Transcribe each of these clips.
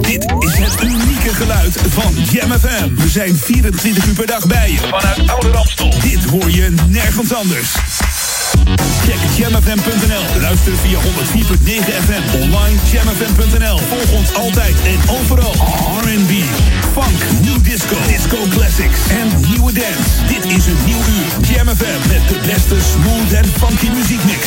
Dit is het unieke geluid van Jam FM. We zijn 24 uur per dag bij je. Vanuit Oude Ramstel. Dit hoor je nergens anders. Check jamfm.nl. Luister via 104.9 FM. Online jamfm.nl. Volg ons altijd en overal. R&B, funk, new disco, disco classics en nieuwe dance. Dit is een nieuw uur. Jam FM met de beste smooth en funky muziekmix.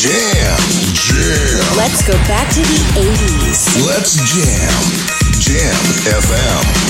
Jam, jam. Let's go back to the 80s. Let's jam. Jam FM.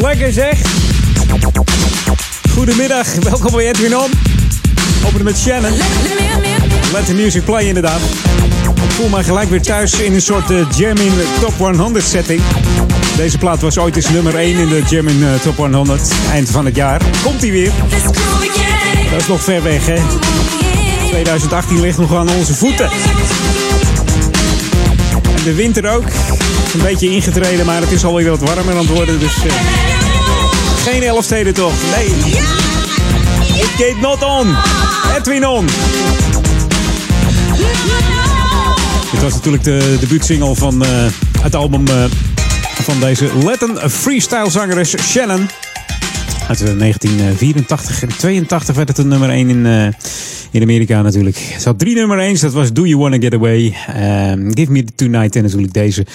Lekker zeg. Goedemiddag, welkom bij Edwin On. Openen met Shannon. Let the music play inderdaad. Ik voel me gelijk weer thuis in een soort uh, Top 100 setting. Deze plaat was ooit eens nummer 1 in de in uh, Top 100. Eind van het jaar. Komt hij weer. Dat is nog ver weg hè. 2018 ligt nog aan onze voeten. En de winter ook. Is een beetje ingetreden, maar het is alweer wat warmer aan het worden. Dus uh, geen Elfsteden toch? Nee. It gate not on. Edwin on. Dit was natuurlijk de debuutsingle van uh, het album uh, van deze Latin freestyle zangeres Shannon. Uit 1984 en 82 werd het een nummer 1 in, in Amerika natuurlijk. Ze had drie nummer 1's. Dat was Do You Wanna Get Away, um, Give Me Tonight en natuurlijk deze.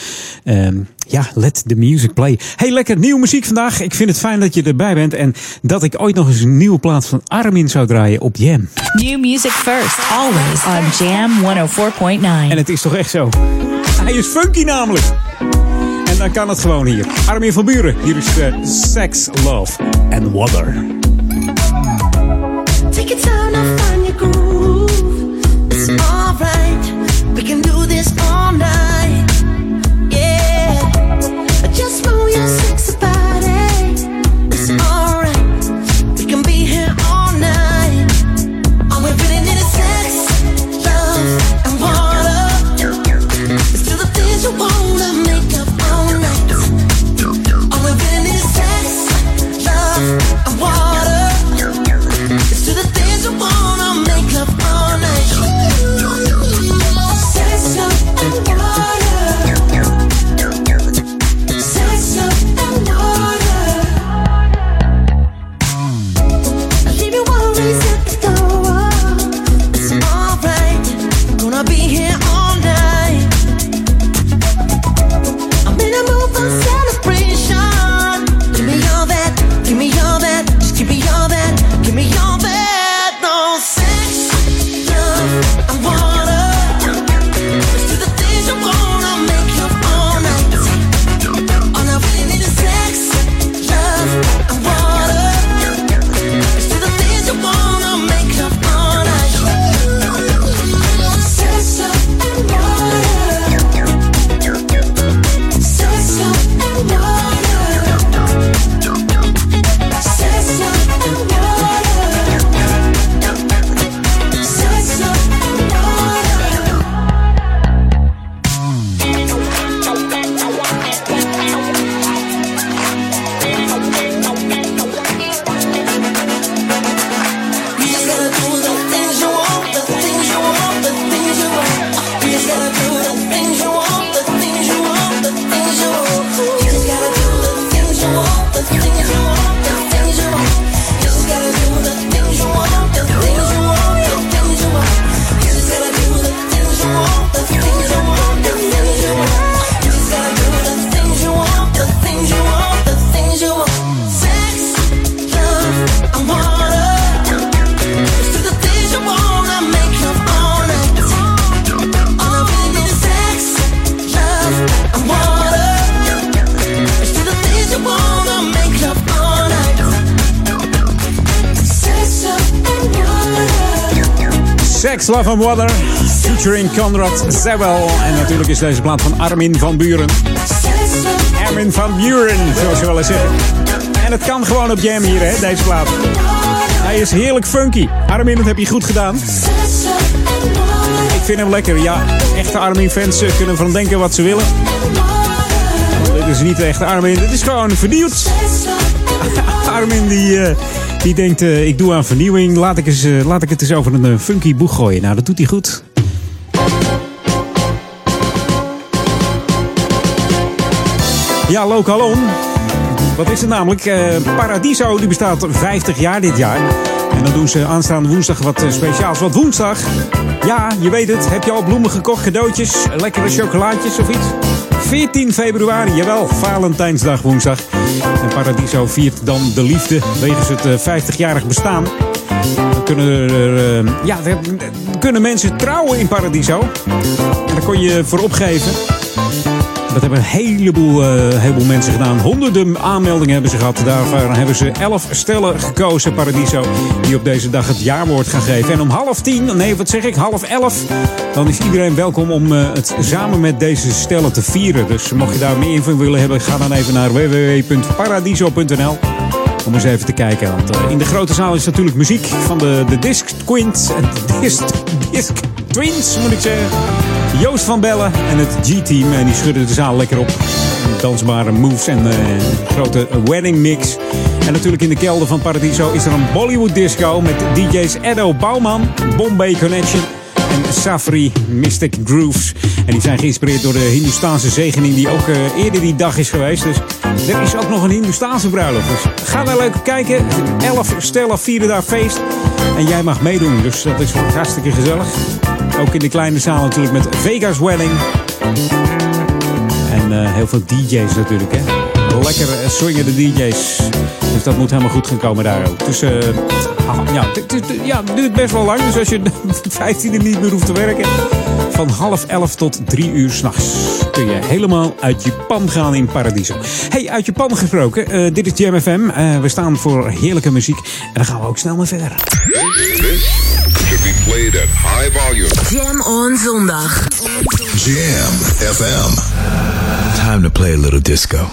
Um, ja, Let the Music Play. Hey, lekker nieuwe muziek vandaag. Ik vind het fijn dat je erbij bent en dat ik ooit nog eens een nieuwe plaat van Armin zou draaien op Jam. New music first, always on Jam 104.9. En het is toch echt zo. Hij is funky namelijk. En dan kan het gewoon hier. Armin van Buren. Hier is uh, Sex, Love and Water. Take your It's alright. Love and Water. Featuring Conrad Zewel. En natuurlijk is deze plaat van Armin van Buren. Armin van Buren, zoals je wel eens zeggen. En het kan gewoon op Jam hier, hè, deze plaat. Hij is heerlijk funky. Armin, dat heb je goed gedaan. Ik vind hem lekker. Ja, echte Armin-fans kunnen van denken wat ze willen. Dit is niet de echte Armin. Dit is gewoon vernieuwd. Armin die, eh, die denkt, eh, ik doe aan vernieuwing. Laat ik, eens, eh, laat ik het eens over een eh, funky boeg gooien. Nou, dat doet hij goed. Ja, Lokalon. Wat is het namelijk? Paradiso die bestaat 50 jaar dit jaar. En dan doen ze aanstaande woensdag wat speciaals. Want woensdag, ja, je weet het. Heb je al bloemen gekocht, cadeautjes, lekkere chocolaatjes of iets? 14 februari, jawel, Valentijnsdag woensdag. Paradiso viert dan de liefde wegens het eh, 50-jarig bestaan. Dan kunnen, er, eh, ja, kunnen mensen trouwen in Paradiso. En daar kon je voor opgeven. Dat hebben een heleboel, eh, heleboel mensen gedaan. Honderden aanmeldingen hebben ze gehad. Daarvoor hebben ze elf stellen gekozen, Paradiso. Die op deze dag het jaarwoord gaan geven. En om half tien, nee wat zeg ik, half elf. Dan is iedereen welkom om eh, het samen met deze stellen te vieren. Dus mocht je daar meer info willen hebben, ga dan even naar www.paradiso.nl. Om eens even te kijken. Want eh, in de grote zaal is natuurlijk muziek van de, de Disc de Disc, Disc Twins, moet ik zeggen. Joost van Bellen en het G-team. En die schudden de zaal lekker op. Dansbare moves en eh, grote wedding mix. En natuurlijk in de kelder van Paradiso is er een Bollywood disco met DJ's Edo Bouwman, Bombay Connection en Safri Mystic Grooves. En die zijn geïnspireerd door de Hindoestaanse zegening die ook eh, eerder die dag is geweest. Dus er is ook nog een Hindoestaanse bruiloft. Dus ga daar leuk kijken. Elf stellen vieren daar feest. En jij mag meedoen, dus dat is hartstikke gezellig. Ook in de kleine zaal natuurlijk met Vegas Wedding. En eh, heel veel DJ's natuurlijk, hè. Lekker eh, swingende DJ's. Dus dat moet helemaal goed gaan komen daar ook. Dus ah, ja, ja, het duurt best wel lang. Dus als je 15 er niet meer hoeft te werken. Van half elf tot drie uur s'nachts kun je helemaal uit je pan gaan in Paradiso. Hey, uit je pan gesproken. dit is Jam FM. We staan voor heerlijke muziek. En dan gaan we ook snel mee verder. This should be played at high volume. Jam on zondag. Jam FM. Time to play a little disco.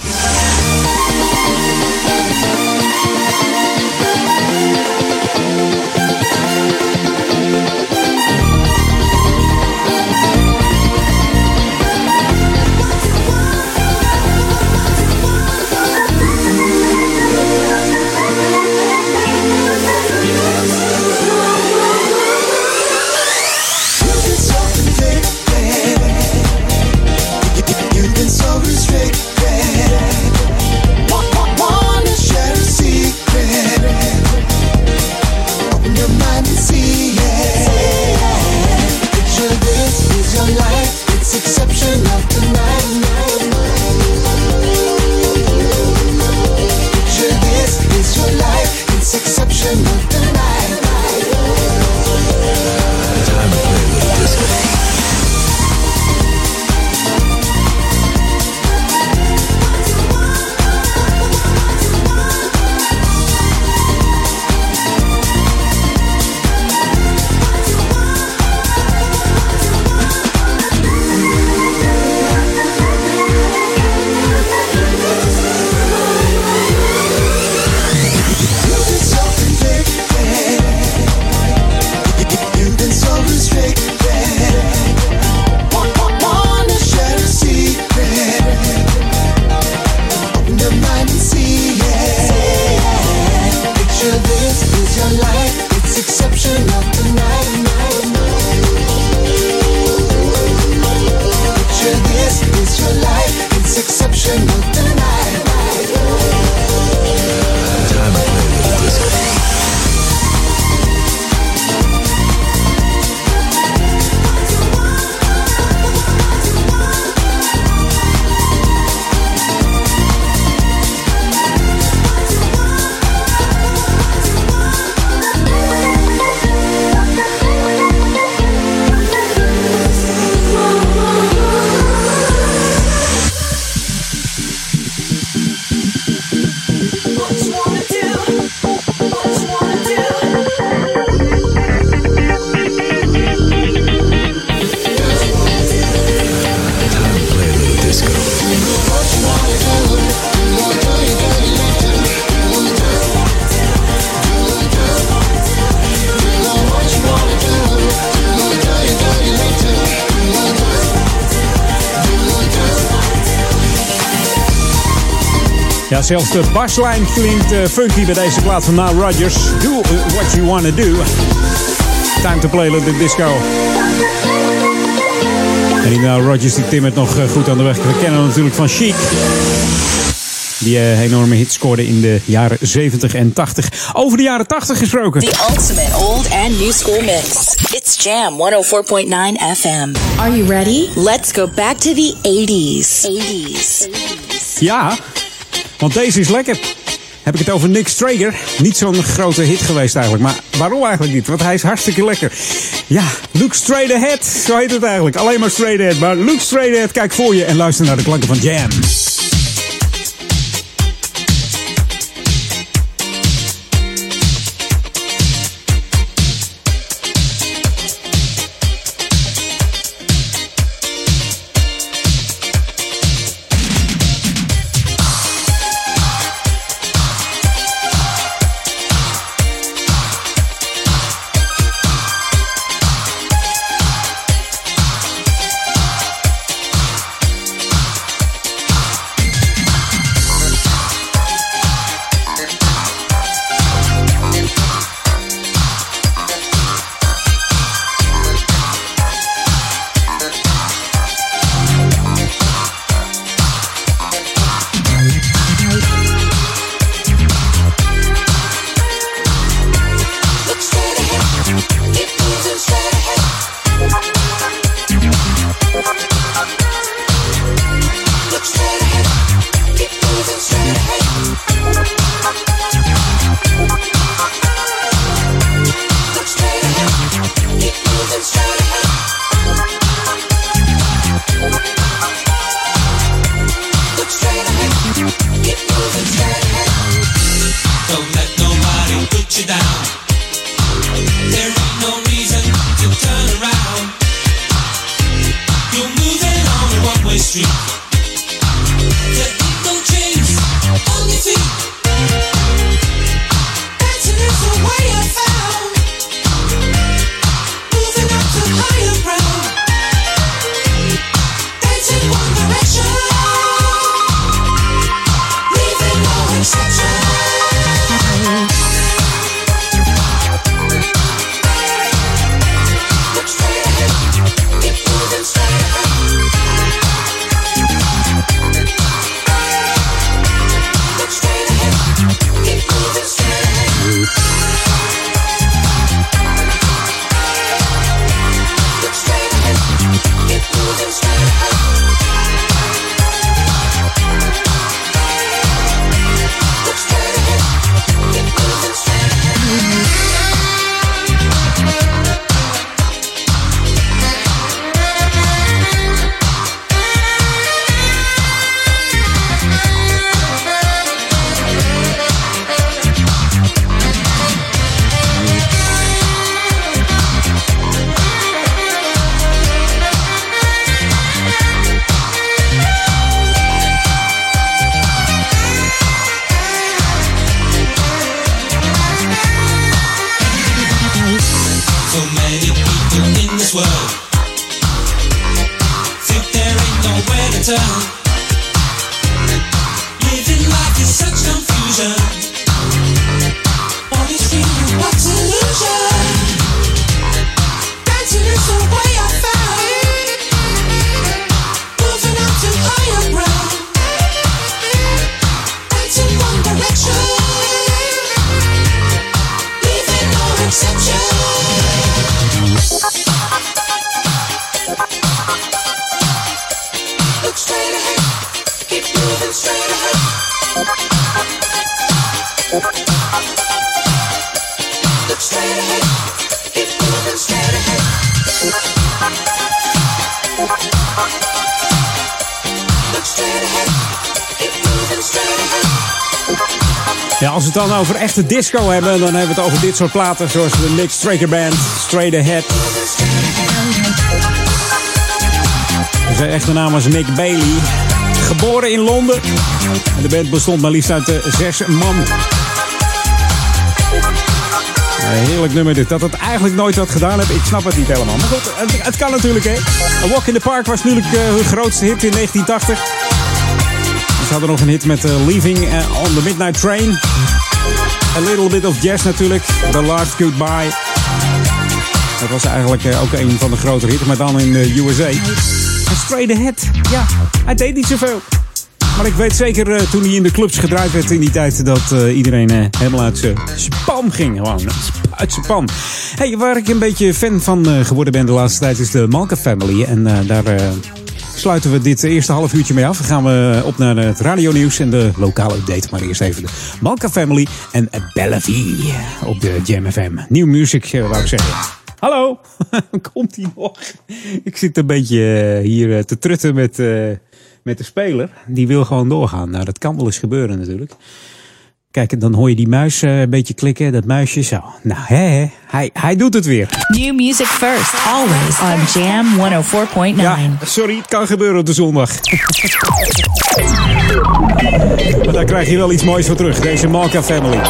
Zelfs de baslijn klinkt eh, funky bij deze plaat van Now Rodgers. Do what you wanna do. Time to play the disco. En die Now Rodgers die timmert nog eh, goed aan de weg. We kennen hem natuurlijk van Chic. Die eh, enorme hit scoorde in de jaren 70 en 80. Over de jaren 80 gesproken. The ultimate old and new school mix. It's Jam 104.9 FM. Are you ready? Let's go back to the 80s. 80s. Ja, want deze is lekker. heb ik het over Nick Strager. Niet zo'n grote hit geweest eigenlijk. Maar waarom eigenlijk niet? Want hij is hartstikke lekker. Ja, Look Straight Ahead. Zo heet het eigenlijk. Alleen maar Straight Ahead. Maar Look Straight Ahead. Kijk voor je en luister naar de klanken van Jam. Echte disco hebben, dan hebben we het over dit soort platen. Zoals de Nick Straker Band, Straight Ahead. Zijn echte naam was Nick Bailey. Geboren in Londen. En de band bestond maar liefst uit eh, zes man. Heerlijk nummer dit. Dat het eigenlijk nooit wat gedaan heb, ik snap het niet helemaal. Maar goed, het, kan natuurlijk, hè. A Walk in the Park was natuurlijk eh, hun grootste hit in 1980. Ze hadden nog een hit met eh, Leaving on the Midnight Train. A little bit of jazz natuurlijk. The Last Goodbye. Dat was eigenlijk eh, ook een van de grotere hits, maar dan in de USA. En Straight Ahead, ja, hij deed niet zoveel. Maar ik weet zeker eh, toen hij in de clubs gedraaid werd in die tijd... dat eh, iedereen eh, helemaal uit zijn span ging. Gewoon uit zijn pan. Hey, waar ik een beetje fan van eh, geworden ben de laatste tijd is de Malka Family. En eh, daar... sluiten we dit eerste half uurtje mee af. Dan gaan we op naar het radionieuws en de lokale update. Maar eerst even de Malka Family en Bellevue op de Jam FM. Nieuw music, eh, wou ik zeggen. Hallo, komt hij nog? Ik zit een beetje eh, hier eh, te trutten met, met de speler. Die wil gewoon doorgaan. Nou, dat kan wel eens gebeuren natuurlijk. Kijk, dan hoor je die muis eh, een beetje klikken, dat muisje zo. Nou, hè, hè, hij, hij doet het weer. New music first, always on Jam 104.9. Ja, sorry, het kan gebeuren op de zondag. maar daar krijg je wel iets moois voor terug, deze Malka Family.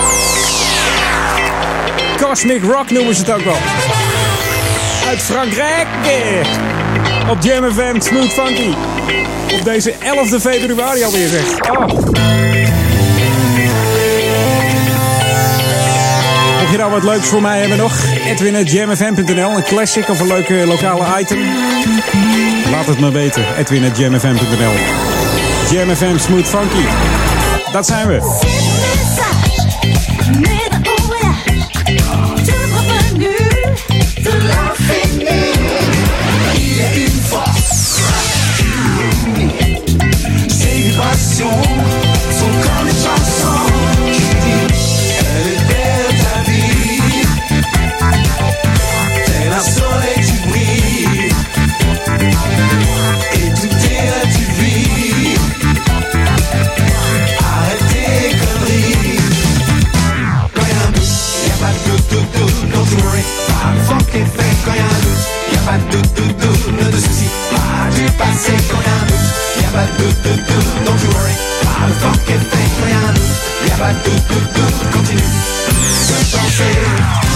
Cosmic Rock noemen ze het ook wel. Uit Frankrijk. eh. Op Jam FM, Smooth Funky. Op deze 11 februari alweer zeg. Oh. Mocht je nou wat leuks voor mij hebben nog? Edwin.jamfm.nl Een classic of een leuke lokale item? Laat het me weten. Edwin.jamfm.nl Jam FM Smooth Funky. Dat zijn we. pas le fond qui fait quand y'a un doute. Y'a pas de doute, doute, doute, de soucis, pas du passé quand y'a un doute. Y'a pas de doute, doute, doute, don't you worry, pas le fond qui fait quand y'a un doute. Pas de doute, doute, doute, continue de penser.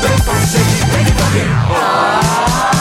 de penser, et Continue de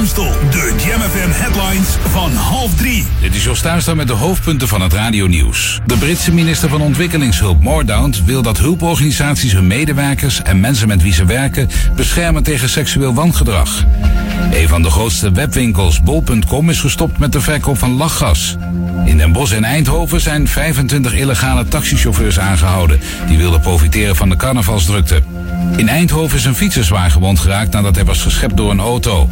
De Jam FM headlines van half drie. Dit is Jos Tuinstra met de hoofdpunten van het radionieuws. De Britse minister van Ontwikkelingshulp Mordaunt wil dat hulporganisaties hun medewerkers en mensen met wie ze werken beschermen tegen seksueel wangedrag. Een van de grootste webwinkels bol.com is gestopt met de verkoop van lachgas. In Den Bosch en Eindhoven zijn 25 illegale taxichauffeurs aangehouden die wilden profiteren van de carnavalsdrukte. In Eindhoven is een fietser zwaar gewond geraakt nadat hij was geschept door een auto.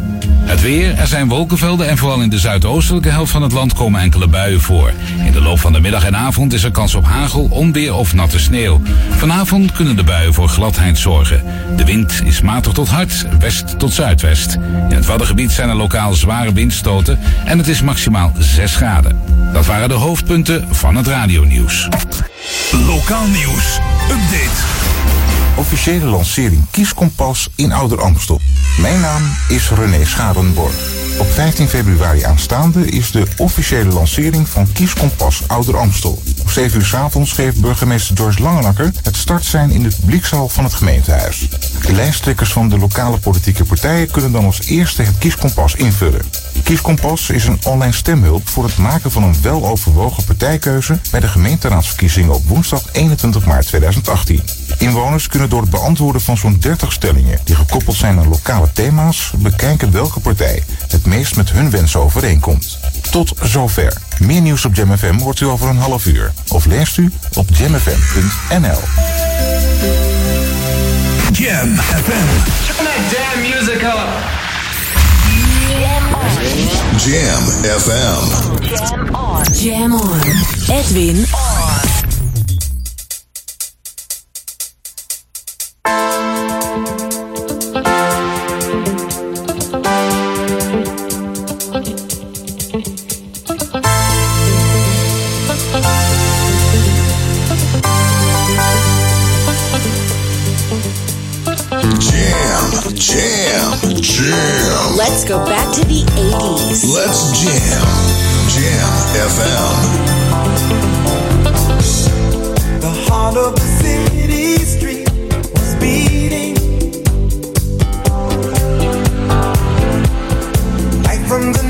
Het weer, er zijn wolkenvelden en vooral in de zuidoostelijke helft van het land komen enkele buien voor. In de loop van de middag en avond is er kans op hagel, onweer of natte sneeuw. Vanavond kunnen de buien voor gladheid zorgen. De wind is matig tot hard, west tot zuidwest. In het Waddengebied zijn er lokaal zware windstoten en het is maximaal 6 graden. Dat waren de hoofdpunten van het radionieuws. Lokaal nieuws. Update. Officiële lancering Kieskompas in Ouder Amstel. Mijn naam is René Schadenborg. Op 15 februari aanstaande is de officiële lancering van Kieskompas Ouder Amstel. Om 7 uur 's avonds geeft burgemeester George Langenakker het startsein in de publiekzaal van het gemeentehuis. De lijsttrekkers van de lokale politieke partijen kunnen dan als eerste het Kieskompas invullen. Kieskompas is een online stemhulp voor het maken van een weloverwogen partijkeuze bij de gemeenteraadsverkiezingen op woensdag 21 maart 2018. Inwoners kunnen door het beantwoorden van zo'n 30 stellingen die gekoppeld zijn aan lokale thema's bekijken welke partij het meest met hun wensen overeenkomt. Tot zover. Meer nieuws op JamFM hoort u over een half uur. Of leest u op jamfm.nl. Jam FM. Turn that damn music up. Jam FM. Jam on. Jam on. Edwin on. Let's go back to the 80s. Let's jam. Jam FM. The heart of the city street was beating. Light from the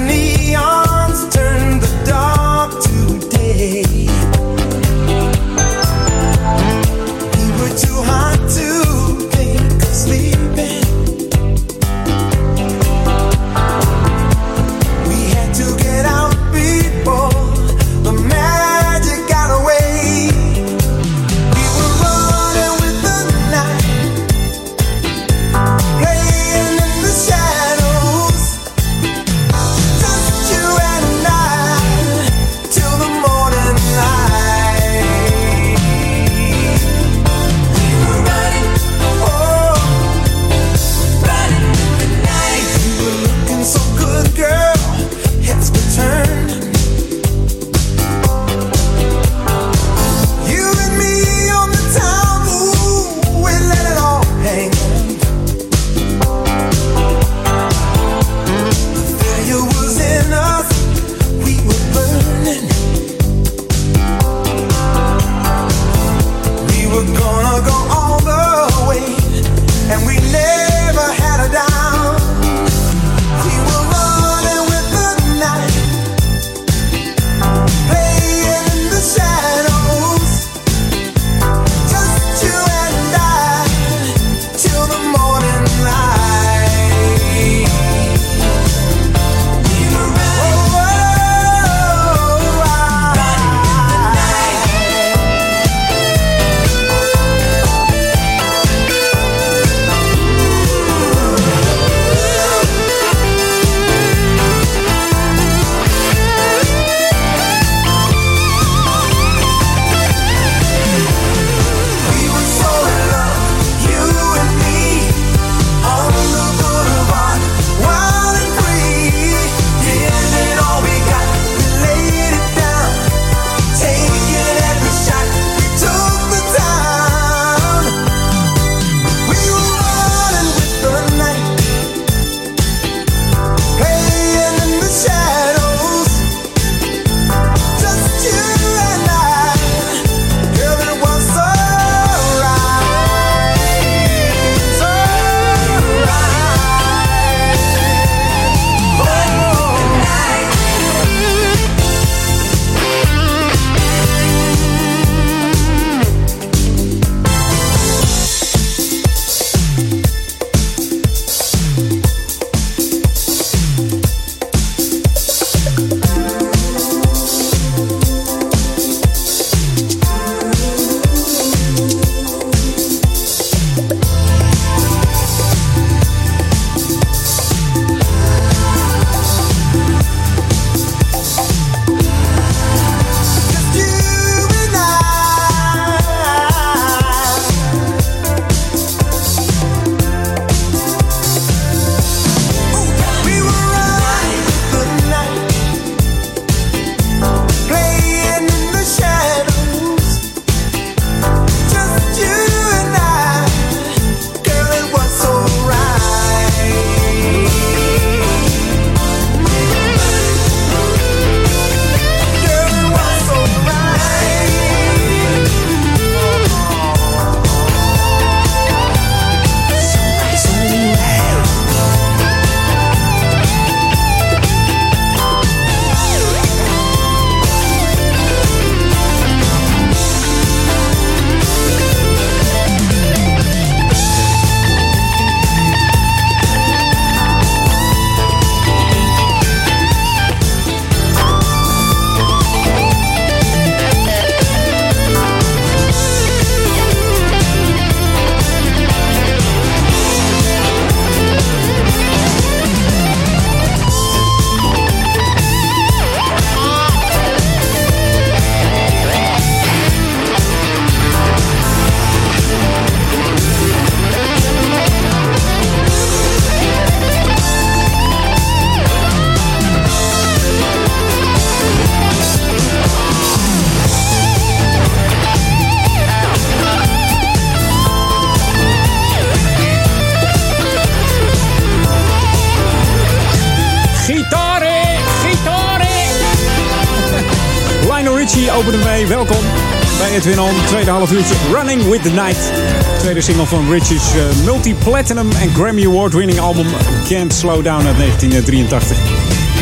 Edwin On. Tweede half uurtje Running with the Night. Tweede single van Richie's eh, multi-platinum en Grammy Award winning album Can't Slow Down uit 1983.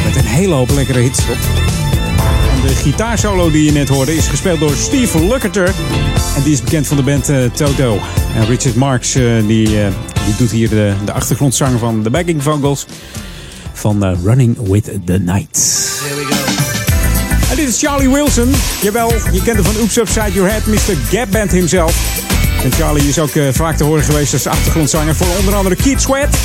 Met een hele hoop lekkere hits op. En de gitaarsolo die je net hoorde is gespeeld door Steve Lukather. En die is bekend van de band eh, Toto. En Richard Marks eh, die, die doet hier de, de achtergrondzang van de backing vocals van Running with the Night. Dit is Charlie Wilson. Jawel, je kent hem van Oops Upside Your Head, Mr. Gap Band himself. En Charlie is ook eh, vaak te horen geweest als achtergrondzanger voor onder andere Keith Sweat.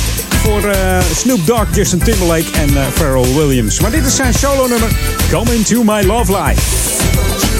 Voor eh, Snoop Dogg, Justin Timberlake en eh, Pharrell Williams. Maar dit is zijn solo nummer Come Into My Love Life.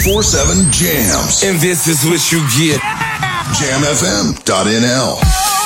947 Jams. And this is what you get. JamFM.nl.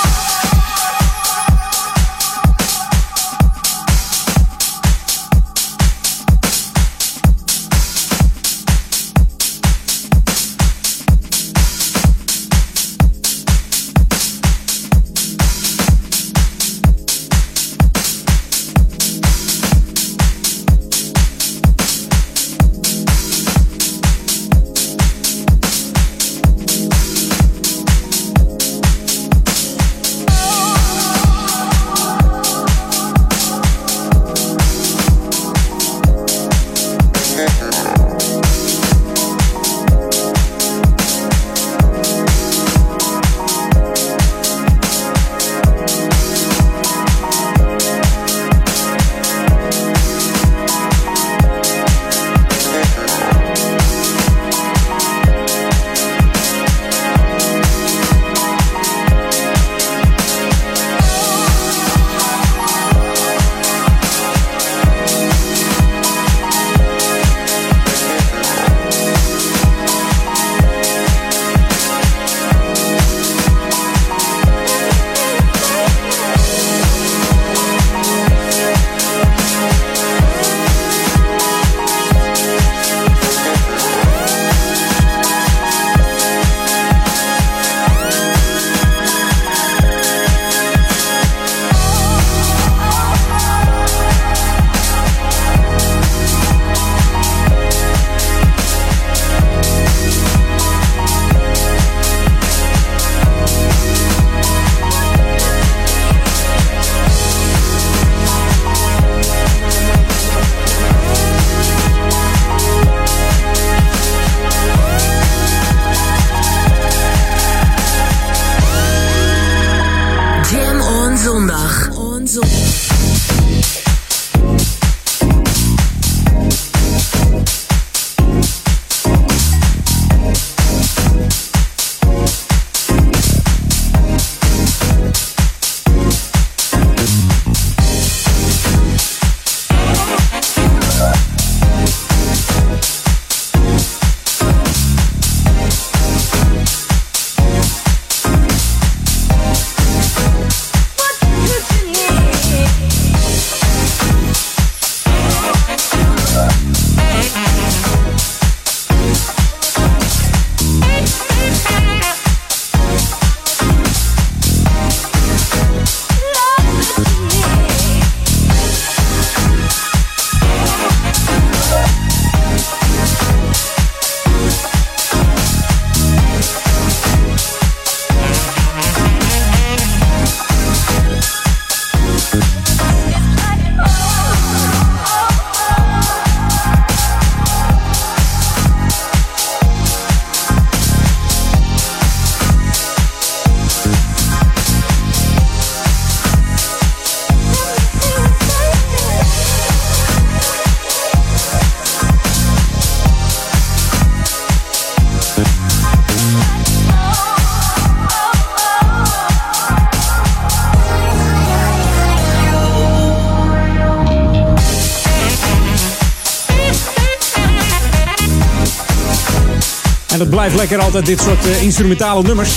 En het blijft lekker altijd dit soort eh, instrumentale nummers.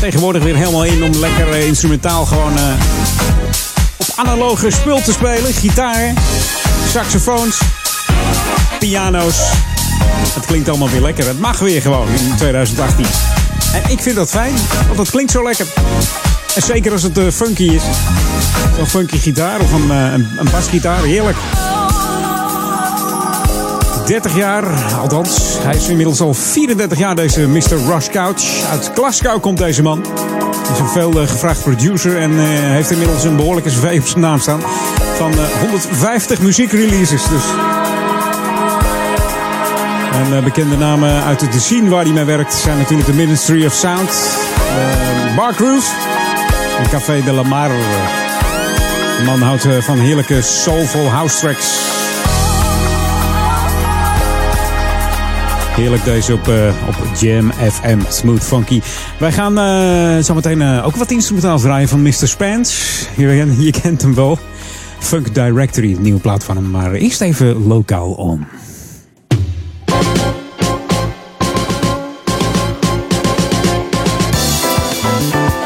Tegenwoordig weer helemaal in om lekker eh, instrumentaal gewoon eh, op analoge spul te spelen. Gitaar, saxofoons, piano's. Het klinkt allemaal weer lekker. Het mag weer gewoon in 2018. En ik vind dat fijn, want het klinkt zo lekker. En zeker als het funky is. Zo'n funky gitaar of een, een, een basgitaar, heerlijk. 30 jaar, althans, hij is inmiddels al 34 jaar deze Mr. Rush Couch. Uit Glasgow komt deze man. Hij is een veel gevraagd producer en eh, heeft inmiddels een behoorlijke cv op zijn naam staan. Van eh, 150 muziekreleases dus. En eh, bekende namen uit de scene waar hij mee werkt zijn natuurlijk de Ministry of Sound, uh, Bar en Café de la Mar. De man houdt van heerlijke soulful house tracks. Heerlijk deze op, eh, op Jam FM, Smooth Funky. Wij gaan eh zometeen eh, ook wat instrumentaals draaien van Mr. Spence. Je, je kent hem wel. Funk Directory, nieuwe plaat van hem. Maar eerst even lokaal on.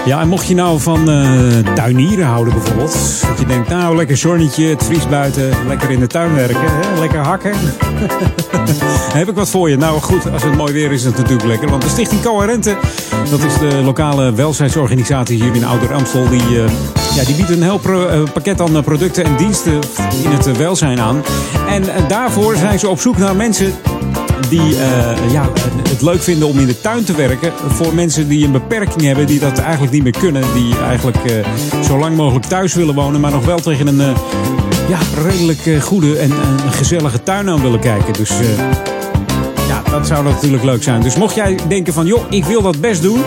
Ja, en mocht je nou van eh, tuinieren houden bijvoorbeeld. Dat je denkt, nou lekker zonnetje, het vriest buiten, lekker in de tuin werken, hè? lekker hakken. Heb ik wat voor je. Nou goed, als het mooi weer is, is het natuurlijk lekker. Want de Stichting Coherente, dat is de lokale welzijnsorganisatie hier in Ouder Amstel. Die, eh, ja, die biedt een heel eh, pakket aan producten en diensten in het welzijn aan. En daarvoor zijn ze op zoek naar mensen die ja, het leuk vinden om in de tuin te werken. Voor mensen die een beperking hebben, die dat eigenlijk niet meer kunnen. Die eigenlijk eh, zo lang mogelijk thuis willen wonen, maar nog wel tegen een eh, ja, redelijk eh, goede en gezellige tuin aan willen kijken. Dus ja, dat zou natuurlijk leuk zijn. Dus mocht jij denken van, joh, ik wil dat best doen.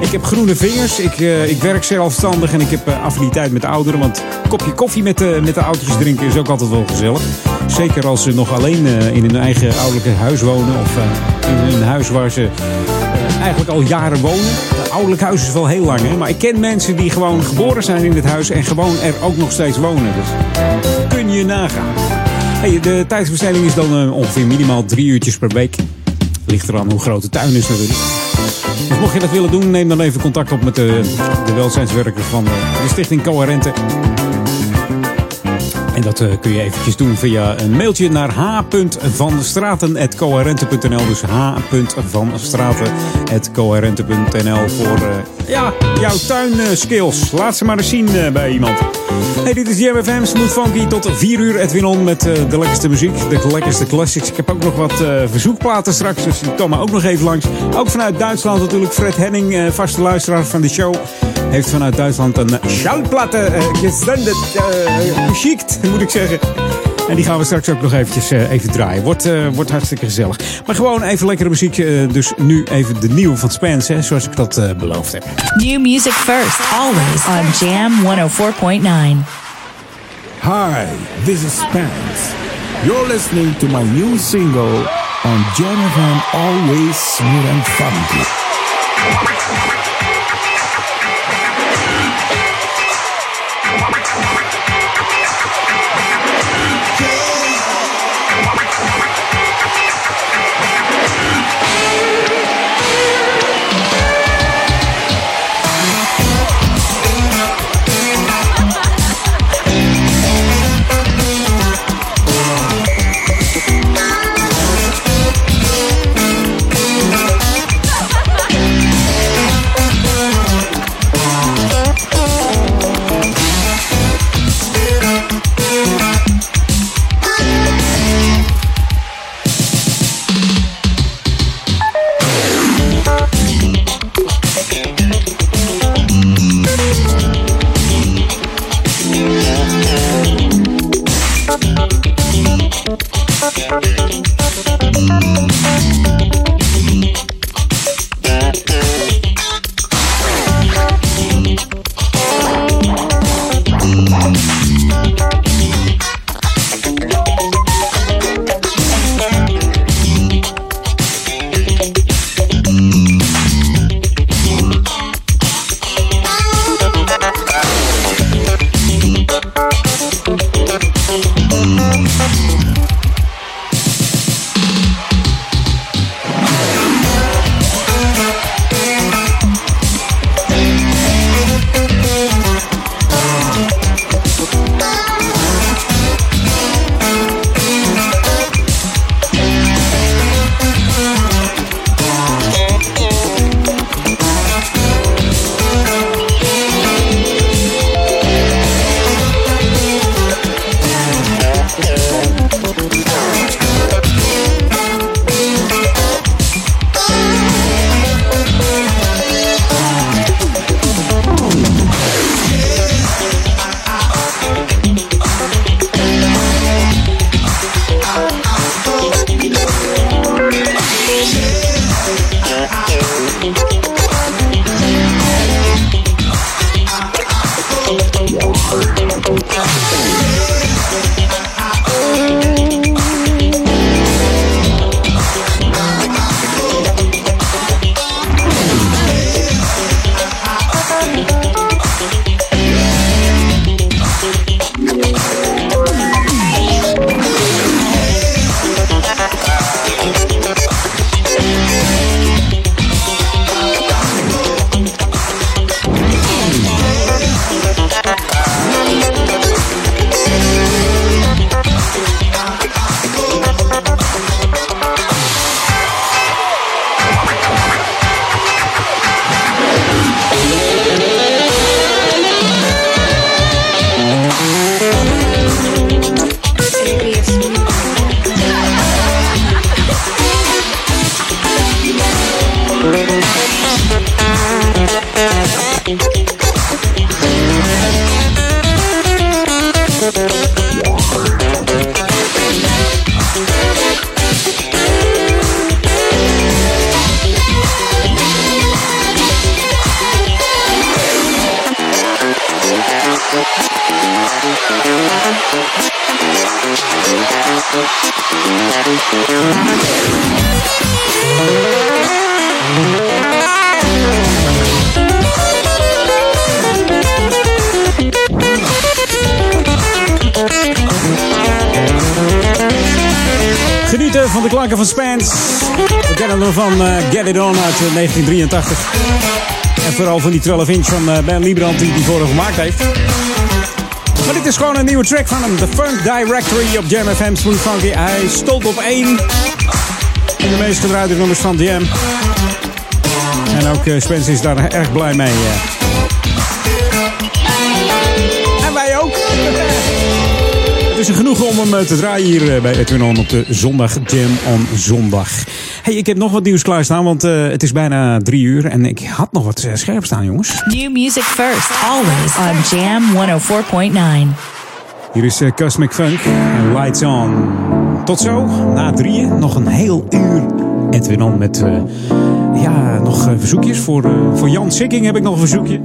Ik heb groene vingers, ik, ik werk zelfstandig en ik heb eh, affiniteit met ouderen. Want een kopje koffie met de, met de oudjes drinken is ook altijd wel gezellig. Zeker als ze nog alleen in hun eigen ouderlijke huis wonen. Of in een huis waar ze eigenlijk al jaren wonen. Ouderlijk huis is wel heel lang, hè. Maar ik ken mensen die gewoon geboren zijn in dit huis en gewoon er ook nog steeds wonen. Dus kun je nagaan. De tijdsbesteding is dan eh, ongeveer minimaal drie uurtjes per week. Ligt eraan hoe groot de tuin is natuurlijk. Dus mocht je dat willen doen, neem dan even contact op met de, de welzijnswerker van de, de Stichting Coherente. En dat eh, kun je eventjes doen via een mailtje naar h.vanstraten.coherente.nl. Dus h.vanstraten.coherente.nl voor eh, ja, jouw tuinskills. Laat ze maar eens zien eh, bij iemand. Hey, dit is JMFM, Smooth Funky. Tot 4 uur Edwin On met de lekkerste muziek, de lekkerste classics. Ik heb ook nog wat verzoekplaten straks, dus die komen ook nog even langs. Ook vanuit Duitsland natuurlijk. Fred Henning, vaste luisteraar van de show, heeft vanuit Duitsland een schallplatte eh, gezendet, eh, geschikt, moet ik zeggen. En die gaan we straks ook nog eventjes eh, even draaien. Wordt, eh, wordt hartstikke gezellig. Maar gewoon even lekkere muziek. dus nu even de nieuwe van Spence, hè, zoals ik dat eh, beloofd heb. New music first, always on Jam 104.9. Hi, this is Spence. You're listening to my new single on Jam FM Always Smooth and Funky. It On uit eh, 1983. En vooral van die 12 inch van eh, Ben Liebrand die die vorige gemaakt heeft. Maar dit is gewoon een nieuwe track van hem. The Funk Directory op Jam FM Smooth Funky. Hij stond op 1 in de meest gedraaide nummers van Jam. En ook eh, Spence is daar erg blij mee. eh. En wij ook. Het is een genoegen om hem te draaien hier bij On op de zondag Jam on Zondag. Ik heb nog wat nieuws klaarstaan, want eh, het is bijna drie uur en ik had nog wat eh, scherp staan, jongens. New music first, always on Jam 104.9. Hier is uh, Cosmic Funk Lights On. Tot zo, na drieën, nog een heel uur. Edwin On met, ja, nog verzoekjes. Voor, voor Jan Sikking heb ik nog een verzoekje.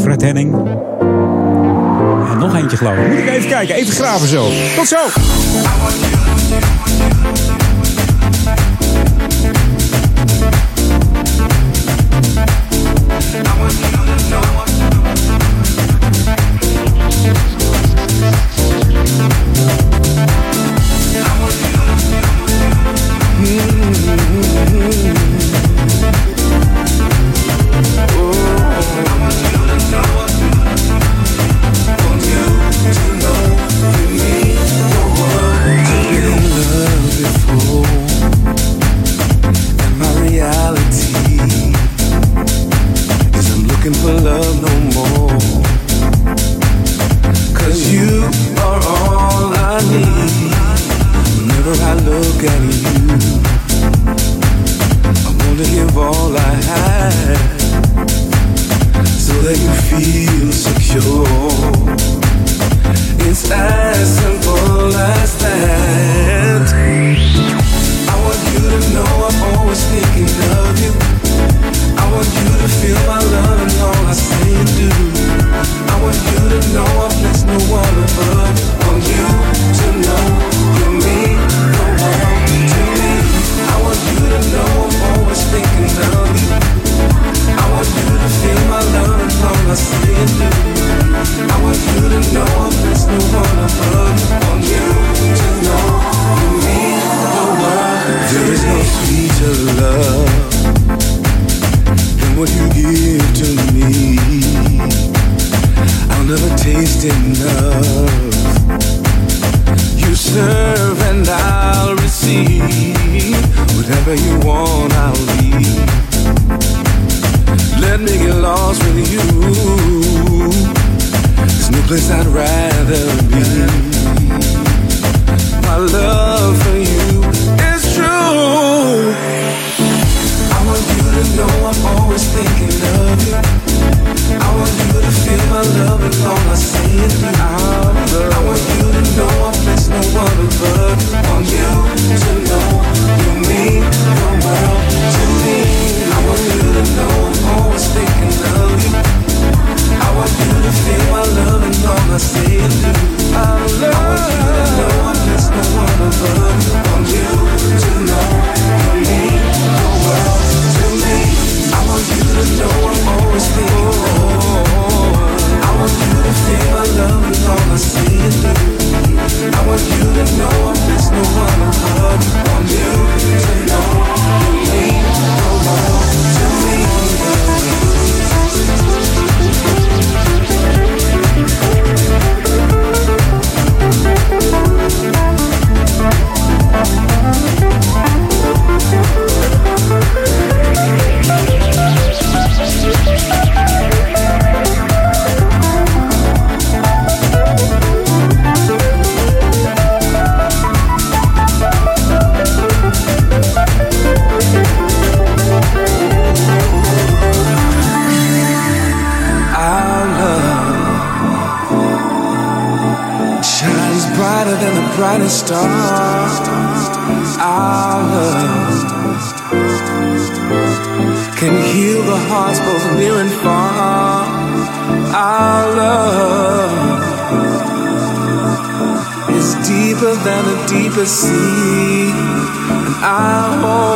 Fred Henning. En nog eentje geloof ik. Moet ik even kijken, even graven zo. Tot zo! I want you to know the stars our love can heal the hearts both near and far. Our love is deeper than the deepest sea. And I hope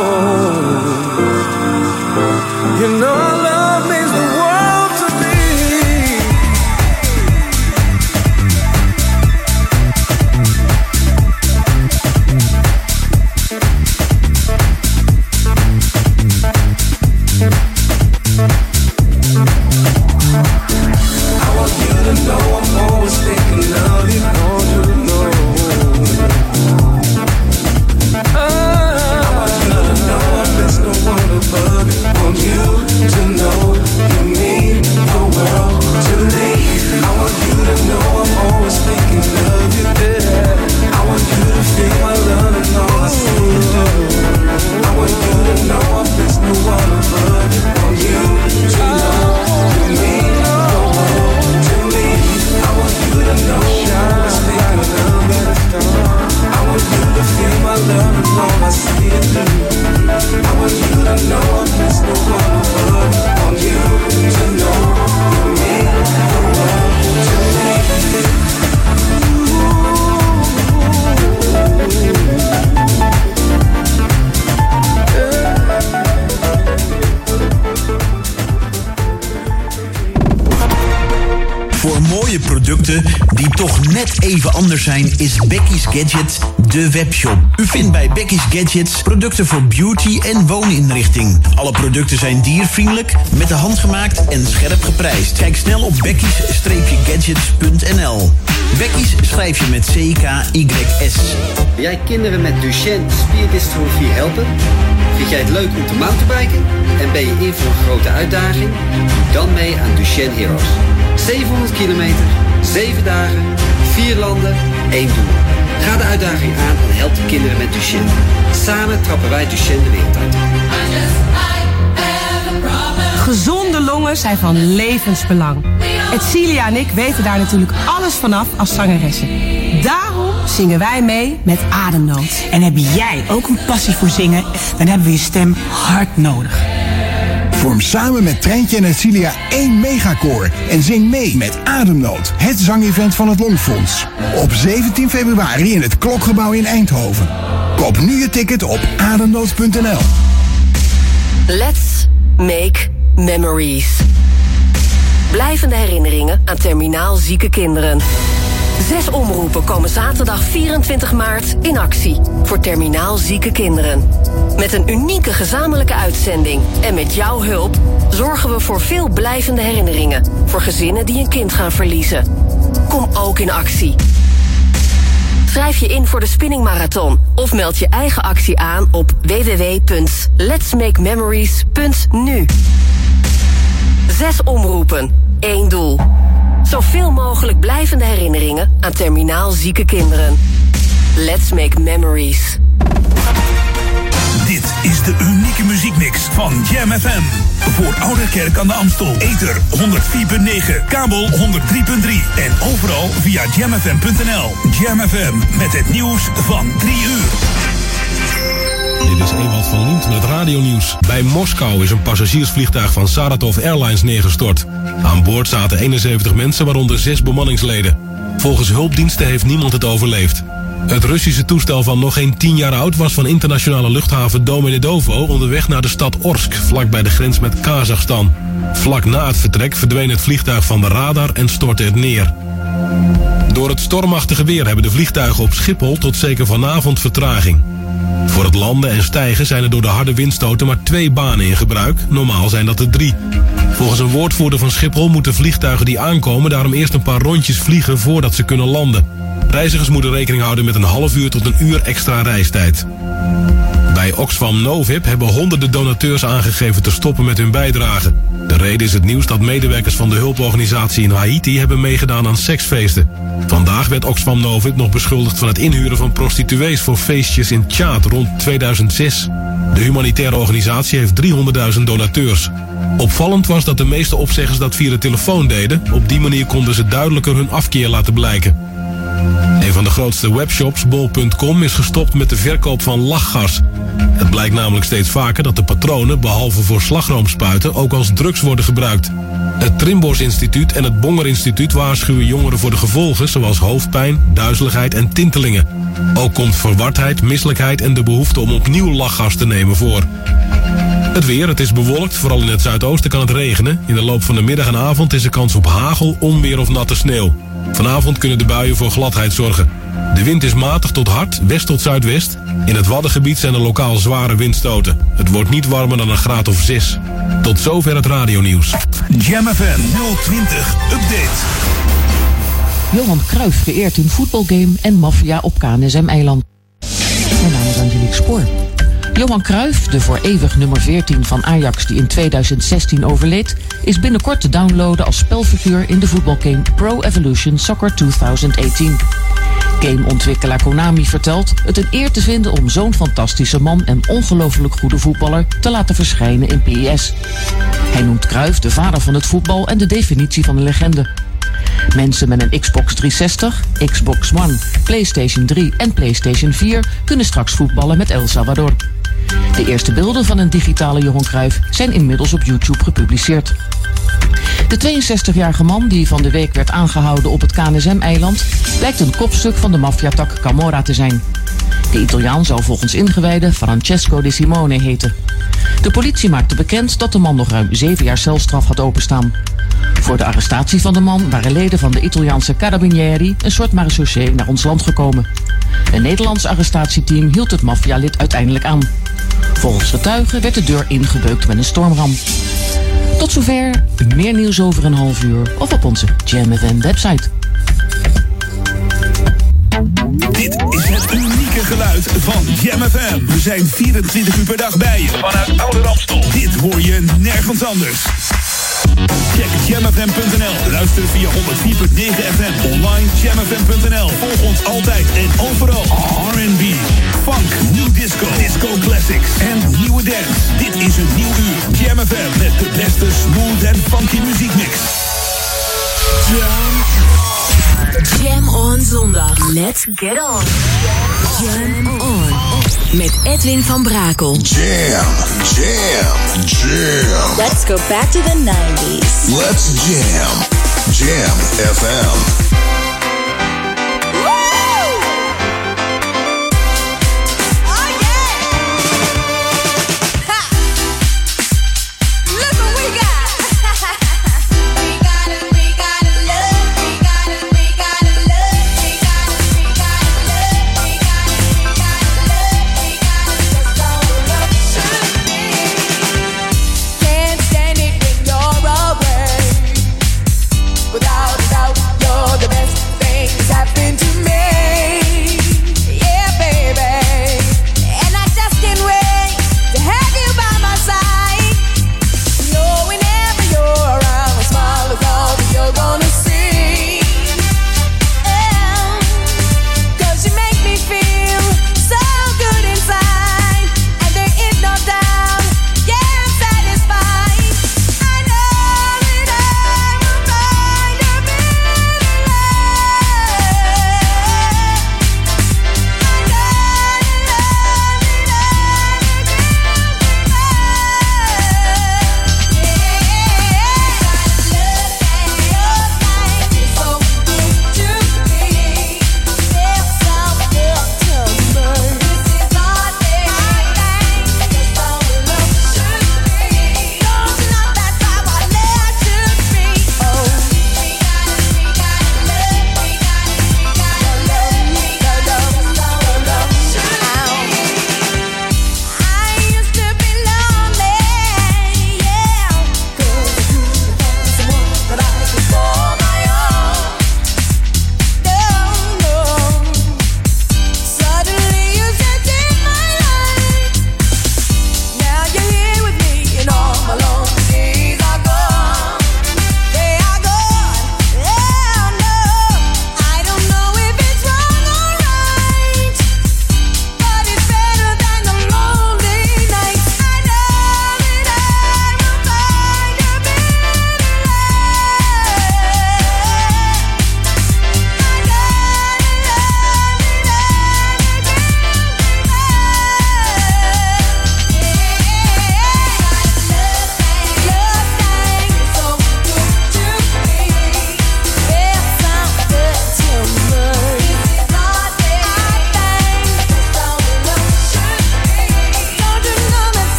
Gadget de webshop. U vindt bij Becky's Gadgets producten voor beauty en wooninrichting. Alle producten zijn diervriendelijk, met de hand gemaakt en scherp geprijsd. Kijk snel op becky's-gadgets.nl. Becky's schrijf je met C-K-Y-S. Wil jij kinderen met Duchenne spierdystrofie helpen? Vind jij het leuk om te mountainbiken? En ben je in voor een grote uitdaging? Doe dan mee aan Duchenne Heroes. 700 kilometer, 7 dagen, 4 landen, 1 doel. Ga de uitdaging aan en help de kinderen met Duchenne. Samen trappen wij Duchenne de wereld uit. Gezonde longen zijn van levensbelang. Etcilia en ik weten daar natuurlijk alles vanaf als zangeressen. Daarom zingen wij mee met Ademnood. En heb jij ook een passie voor zingen? Dan hebben we je stem hard nodig. Vorm samen met Treintje en Etcilia één megakoor en zing mee met Ademnood, het zangevent van het Longfonds. Op 17 februari in het Klokgebouw in Eindhoven. Koop nu je ticket op ademnood.nl. Let's make memories. Blijvende herinneringen aan terminaal zieke kinderen. Zes omroepen komen zaterdag 24 maart in actie voor terminaal zieke kinderen. Met een unieke gezamenlijke uitzending en met jouw hulp zorgen we voor veel blijvende herinneringen voor gezinnen die een kind gaan verliezen. Kom ook in actie. Schrijf je in voor de Spinning Marathon of meld je eigen actie aan op www.letsmakememories.nu. Zes omroepen, één doel. Zoveel mogelijk blijvende herinneringen aan terminaal zieke kinderen. Let's make memories. Unieke muziekmix van Jam FM. Voor Ouderkerk aan de Amstel. Ether 104.9, kabel 103.3 en overal via jamfm.nl. Jam FM met het nieuws van 3 uur. Dit is Ewald van Lint met radionieuws. Bij Moskou is een passagiersvliegtuig van Saratov Airlines neergestort. Aan boord zaten 71 mensen, waaronder 6 bemanningsleden. Volgens hulpdiensten heeft niemand het overleefd. Het Russische toestel van nog geen 10 jaar oud was van internationale luchthaven Domodedovo onderweg naar de stad Orsk, vlakbij de grens met Kazachstan. Vlak na het vertrek verdween het vliegtuig van de radar en stortte het neer. Door het stormachtige weer hebben de vliegtuigen op Schiphol tot zeker vanavond vertraging. Voor het landen en stijgen zijn er door de harde windstoten maar twee banen in gebruik. Normaal zijn dat er drie. Volgens een woordvoerder van Schiphol moeten vliegtuigen die aankomen daarom eerst een paar rondjes vliegen voordat ze kunnen landen. Reizigers moeten rekening houden met een half uur tot een uur extra reistijd. Bij Oxfam Novib hebben honderden donateurs aangegeven te stoppen met hun bijdrage. De reden is het nieuws dat medewerkers van de hulporganisatie in Haiti hebben meegedaan aan seksfeesten. Vandaag werd Oxfam Novib nog beschuldigd van het inhuren van prostituees voor feestjes in Tjaad rond 2006. De humanitaire organisatie heeft 300.000 donateurs. Opvallend was dat de meeste opzeggers dat via de telefoon deden. Op die manier konden ze duidelijker hun afkeer laten blijken. Een van de grootste webshops, bol.com, is gestopt met de verkoop van lachgas. Het blijkt namelijk steeds vaker dat de patronen, behalve voor slagroomspuiten, ook als drugs worden gebruikt. Het Trimbos Instituut en het Bonger Instituut waarschuwen jongeren voor de gevolgen zoals hoofdpijn, duizeligheid en tintelingen. Ook komt verwardheid, misselijkheid en de behoefte om opnieuw lachgas te nemen voor. Het weer, het is bewolkt, vooral in het zuidoosten kan het regenen. In de loop van de middag en avond is er kans op hagel, onweer of natte sneeuw. Vanavond kunnen de buien voor gladheid zorgen. De wind is matig tot hard, west tot zuidwest. In het Waddengebied zijn er lokaal zware windstoten. Het wordt niet warmer dan een graad of 6. Tot zover het radionieuws. Jam FM 020 Update. Johan Cruijff geëerd in voetbalgame en maffia op KNSM-eiland. Mijn naam is Angelique Spoor. Johan Cruijff, de voor eeuwig nummer 14 van Ajax die in 2016 overleed, is binnenkort te downloaden als spelfiguur in de voetbalgame Pro Evolution Soccer 2018. Gameontwikkelaar Konami vertelt het een eer te vinden om zo'n fantastische man en ongelooflijk goede voetballer te laten verschijnen in PES. Hij noemt Cruijff de vader van het voetbal en de definitie van een legende. Mensen met een Xbox 360, Xbox One, PlayStation 3 en PlayStation 4 kunnen straks voetballen met El Salvador. De eerste beelden van een digitale Johan Cruijff zijn inmiddels op YouTube gepubliceerd. De 62-jarige man die van de week werd aangehouden op het KNSM-eiland blijkt een kopstuk van de maffiatak Camorra te zijn. De Italiaan zou volgens ingewijden Francesco de Simone heten. De politie maakte bekend dat de man nog ruim zeven jaar celstraf had openstaan. Voor de arrestatie van de man waren leden van de Italiaanse Carabinieri, een soort marechaussee, naar ons land gekomen. Een Nederlands arrestatieteam hield het maffialid uiteindelijk aan. Volgens getuigen werd de deur ingebeukt met een stormram. Tot zover, meer nieuws over een half uur of op onze Jam FM website. Dit is het unieke geluid van Jam FM. We zijn 24 uur per dag bij je. Vanuit Oude Ramstel. Dit hoor je nergens anders. Check jamfm.nl. Luister via 104.9 FM. Online jamfm.nl. Volg ons altijd en overal. R&B, funk, new disco, disco classics en nieuwe dance. Dit is een nieuw uur. Jam FM met de beste smooth en funky muziekmix. Jam. Jam on zondag. Let's get on. Jam on. Met Edwin van Brakel. Jam, jam, jam. Let's go back to the 90s. Let's jam. Jam FM.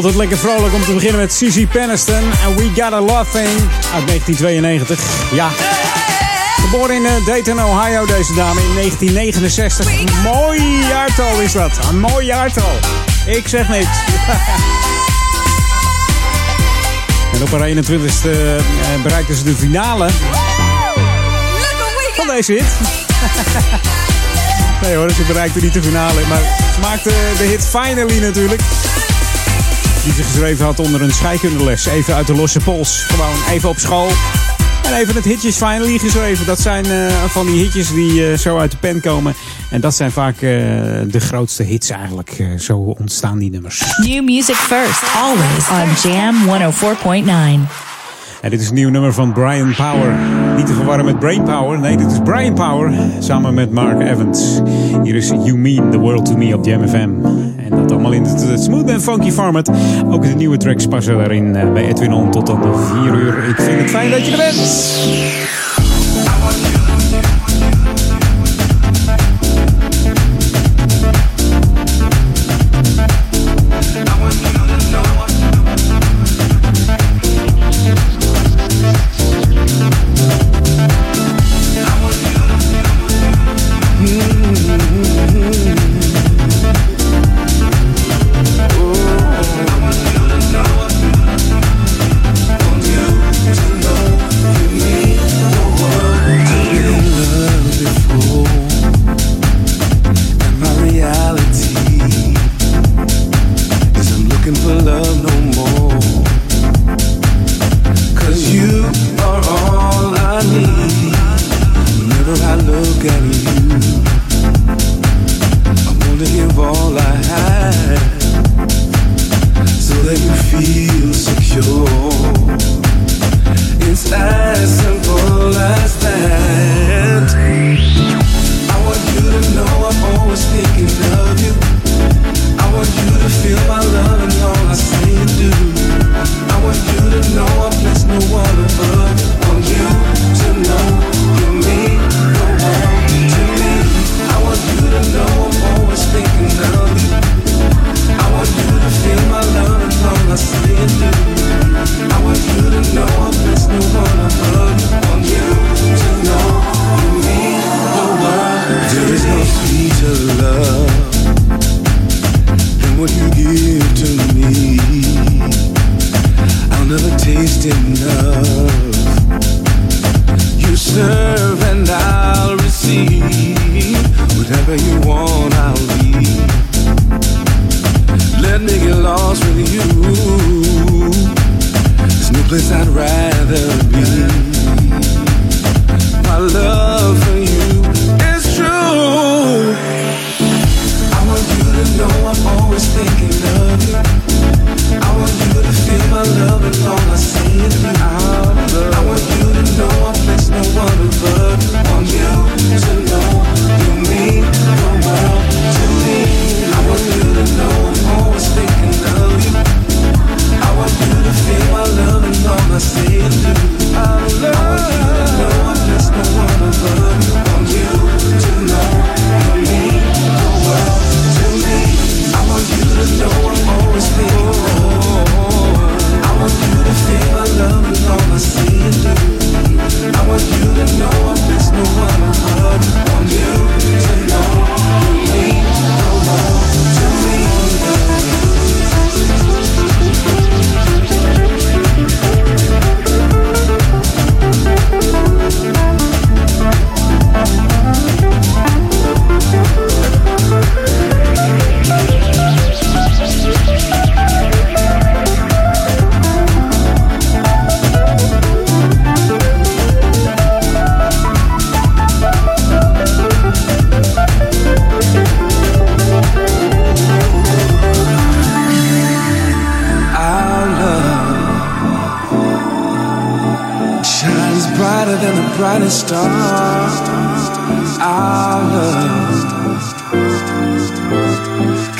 Altijd lekker vrolijk om te beginnen met Susie Peniston. En We Got a Love Thing uit 1992. Ja. Geboren in eh, Dayton, Ohio, deze dame in 1969. Een mooi jaartal is dat. Een mooi jaartal. Ik zeg niks. en op haar 21ste eh, bereikten ze de finale van deze hit. nee hoor, ze bereikte niet de finale. Maar ze maakte de hit Finally natuurlijk. Die ze geschreven had onder een scheikundeles. Even uit de losse pols. Gewoon even op school. En even het hitjes finally geschreven. Dat zijn eh, van die hitjes die eh, zo uit de pen komen. En dat zijn vaak eh, de grootste hits eigenlijk. Eh, zo ontstaan die nummers. New music first, always on Jam 104.9. En dit is een nieuw nummer van Brian Power. Niet te verwarren met Brain Power. Nee, dit is Brian Power samen met Mark Evans. Hier is You Mean the World to Me op Jam FM. Dat allemaal in het, smooth en funky format. Ook de nieuwe tracks passen daarin eh, bij Edwin On tot de 4 uur. Ik vind het fijn dat je er bent.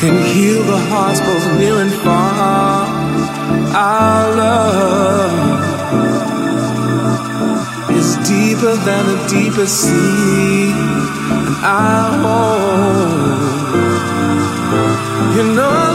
can heal the hearts both near and far. Our love is deeper than the deepest sea, and I hold. You know.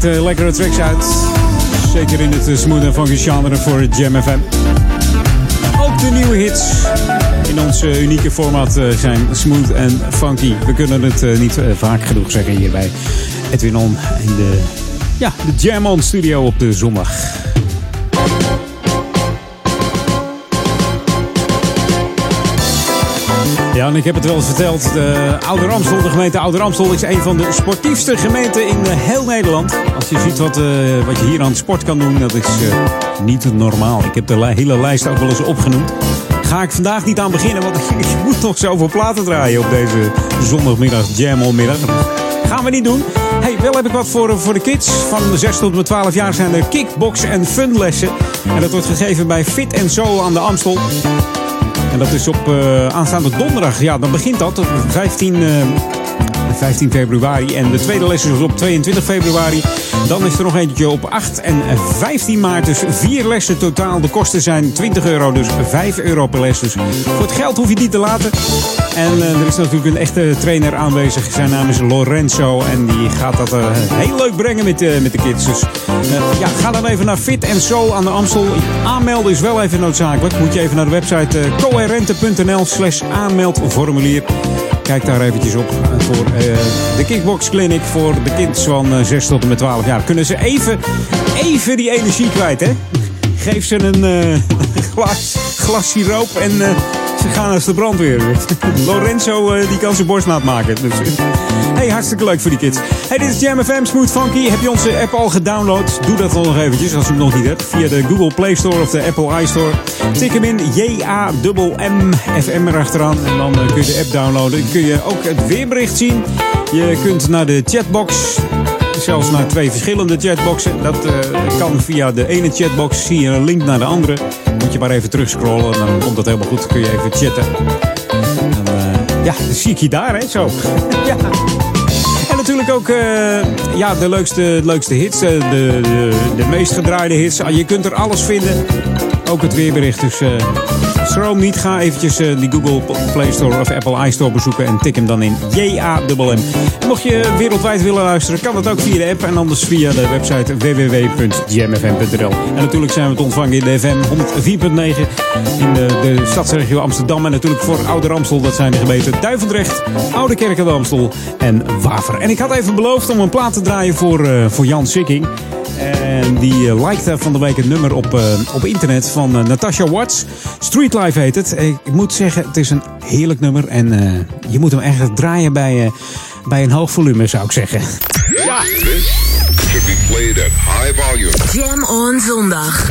brengt uh, eh, lekkere tracks uit. Zeker in het eh, smooth en funky genre voor Jam FM. Ook de nieuwe hits in ons eh, unieke format zijn smooth en funky. We kunnen het niet vaak genoeg zeggen hier bij Edwin On in de, ja, de Jam On studio op de zondag. Ja, en ik heb het wel eens verteld. De Ouder Amstel, de gemeente Ouder Amstel, is een van de sportiefste gemeenten in heel Nederland je ziet wat, eh, wat je hier aan het sport kan doen, dat is uh, niet normaal. Ik heb de hele lijst ook wel eens opgenoemd. Ga ik vandaag niet aan beginnen, want je moet nog zoveel platen draaien op deze zondagmiddag, jam. Gaan we niet doen. Hey, wel heb ik wat voor, voor de kids. Van de 6 tot de 12 jaar zijn er kickbox en funlessen. En dat wordt gegeven bij Fit Zo aan de Amstel. En dat is op eh, aanstaande donderdag. Ja, dan begint dat. 15 15 februari. En de tweede les is op 22 februari. Dan is er nog eentje op 8 en 15 maart. Dus vier lessen totaal. De kosten zijn 20 euro, dus 5 euro per les. Dus voor het geld hoef je niet te laten. En eh, er is natuurlijk een echte trainer aanwezig. Zijn naam is Lorenzo. En die gaat dat eh, heel leuk brengen met, eh, met de kids. Dus ja, ga dan even naar Fit Soul aan de Amstel. Aanmelden is wel even noodzakelijk. Moet je even naar de website coherente.nl slash aanmeldformulier. Kijk daar eventjes op eh, voor eh, de Kickbox Clinic voor de kids van eh, 6 tot en met 12 jaar. Kunnen ze even, even die energie kwijt, hè? Geef ze een glas, glas siroop en eh, ze gaan als de brandweer. Lorenzo eh, die kan zijn borstmaat maken. Dus, eh, hey, hartstikke leuk voor die kids. Hey, dit is Jam FM Smooth Funky. Heb je onze app al gedownload? Doe dat dan nog eventjes als je hem nog niet hebt. Via de Google Play Store of de Apple iStore. Tik hem in J-A-M-M FM erachteraan. En dan kun je de app downloaden. Kun je ook het weerbericht zien. Je kunt naar de chatbox zelfs naar twee verschillende chatboxen. Dat kan via de ene chatbox. Zie je een link naar de andere. Moet je maar even terugscrollen. Dan komt dat helemaal goed. Kun je even chatten. En, eh, ja, dan zie ik je daar, hè? Zo. ja. En natuurlijk ook eh, ja, de leukste, leukste hits. eh, de, de, de meest gedraaide hits. Ah, Je kunt er alles vinden. Ook het weerbericht. Dus eh schroom niet. Ga eventjes eh, die Google Play Store of Apple iStore bezoeken. En tik hem dan in J-A-M-M. Mocht je wereldwijd willen luisteren, kan dat ook via de app. En anders via de website www.jamfm.nl. En natuurlijk zijn we te ontvangen in de FM 104.9 in de, de stadsregio Amsterdam. En natuurlijk voor Ouder Amstel, dat zijn de gemeenten Duivendrecht, Oude Kerk aan de Amstel en Waver. En ik had even beloofd om een plaat te draaien voor, eh, voor Jan Sikking. En die eh, likte van de week het nummer op, eh, op internet van eh, Natasha Watts. Street Life heet het. Ik, ik moet zeggen, het is een heerlijk nummer. En eh, je moet hem echt draaien bij, eh, bij een hoog volume, zou ik zeggen. Ja. This should be played at high volume. Jam on zondag.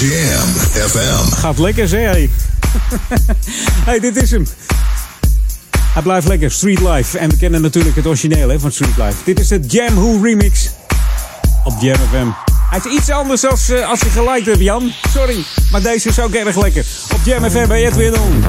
Jam FM. Gaat lekker, zeg hey. hey, dit is hem. Hij blijft lekker, Street Life. En we kennen natuurlijk het origineel hè, van Street Life. Dit is de Jam Who remix op Jam FM. Hij is iets anders als, eh, als je gelijk hebt, Jan. Sorry, maar deze is ook erg lekker. Op Jam FM bij Edwin On.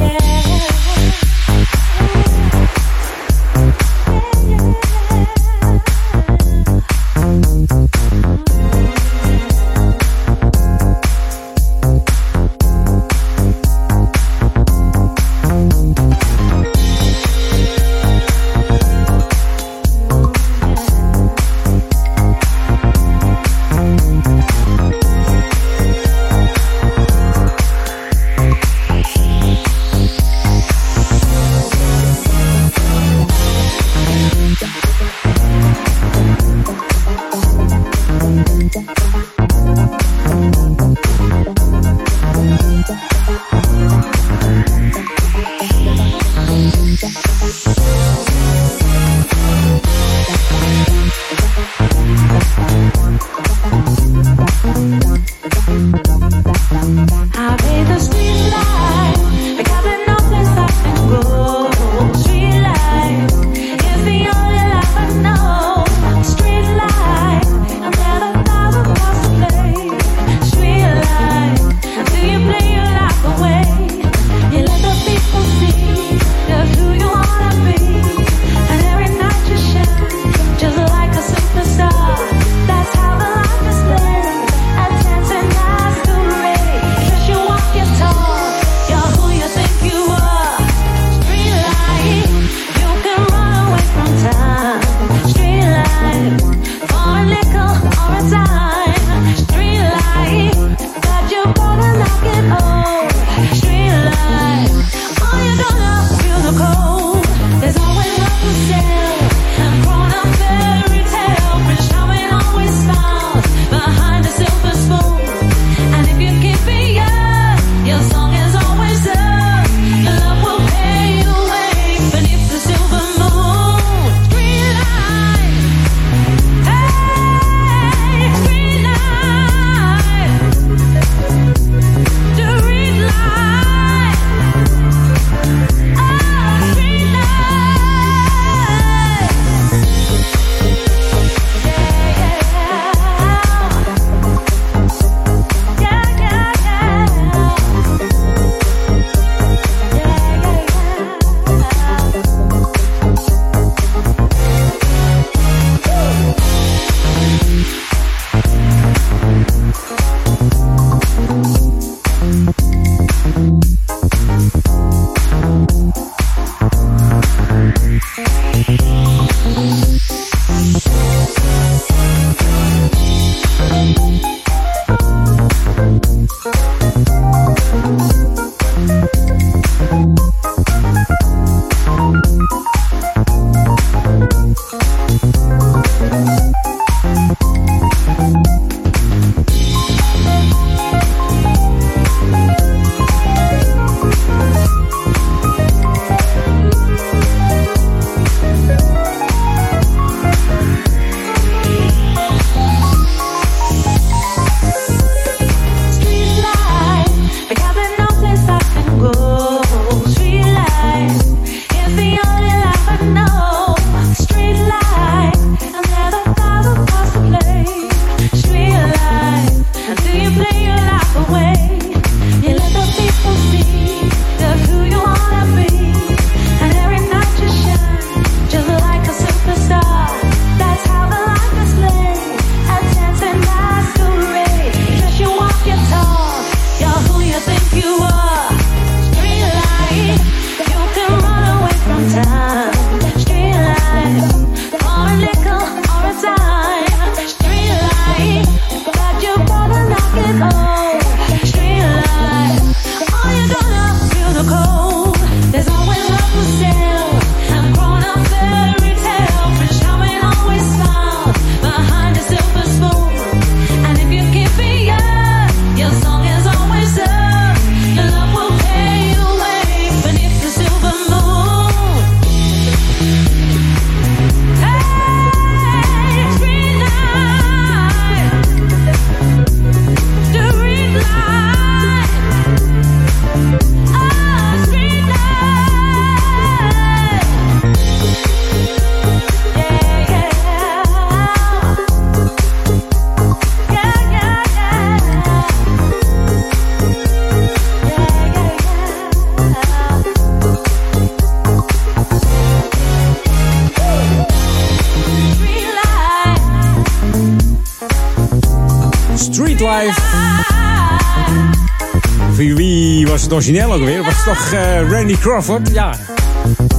Het origineel ook weer? Was toch eh, Randy Crawford? Ja,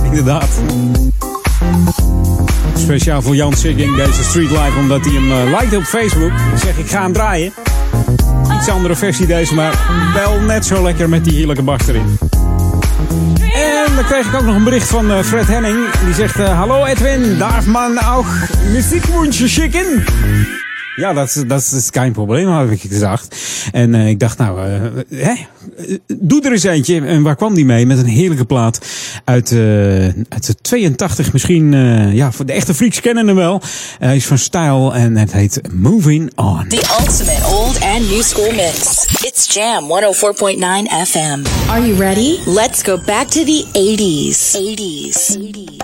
inderdaad. Speciaal voor Jan Sigging deze Street Life, omdat hij hem uh, liked op Facebook. Ik zeg, ik ga hem draaien. Iets andere versie deze, maar wel net zo lekker met die heerlijke bas erin. En dan kreeg ik ook nog een bericht van uh, Fred Henning. Die zegt, hallo Edwin, darf man auch Musikwünsche schicken? Ja, dat, dat is geen probleem, heb ik gezegd. En ik dacht, nou, hè? Doe er eens eentje. En waar kwam die mee? Met een heerlijke plaat uit, uh, uit de 82. Misschien, ja, voor de echte freaks kennen hem wel. Hij is van Style en het heet Moving On. The ultimate old and new school mix. It's Jam 104.9 FM. Are you ready? Let's go back to the 80s. 80s. 80s.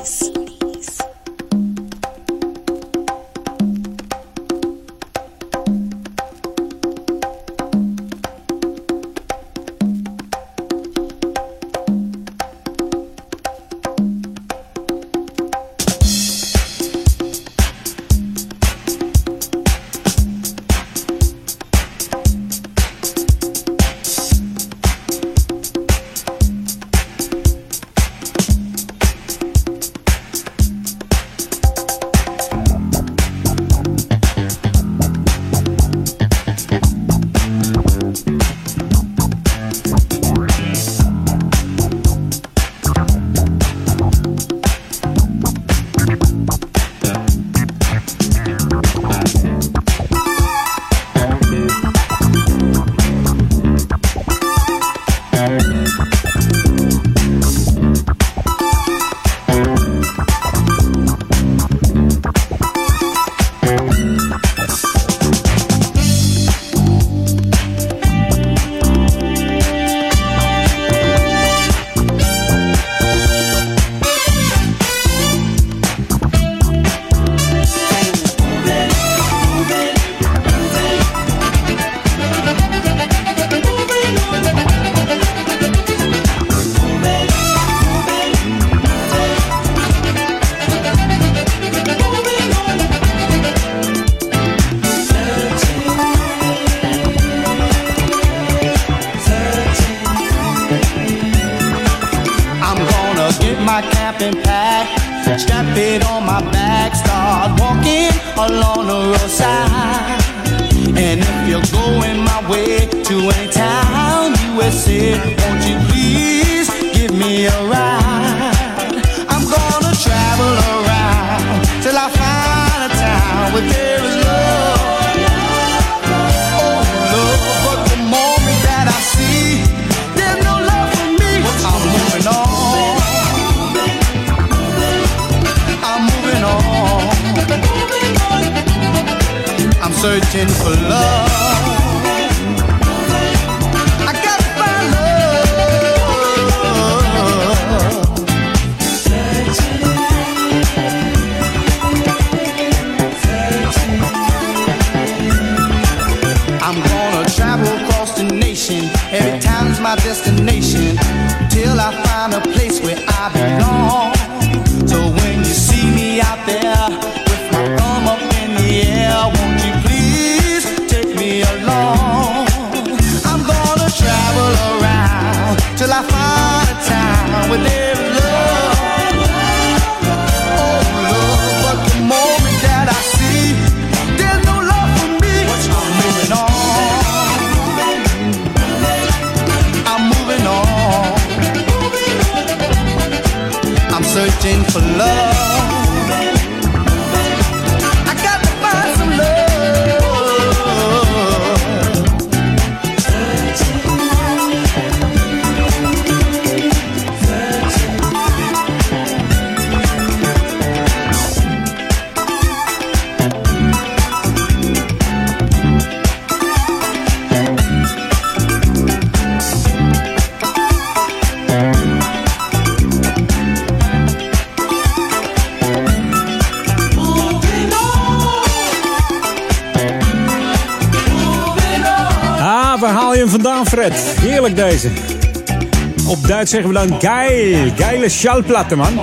Zeggen we dan geil. Geile schallplatte, man.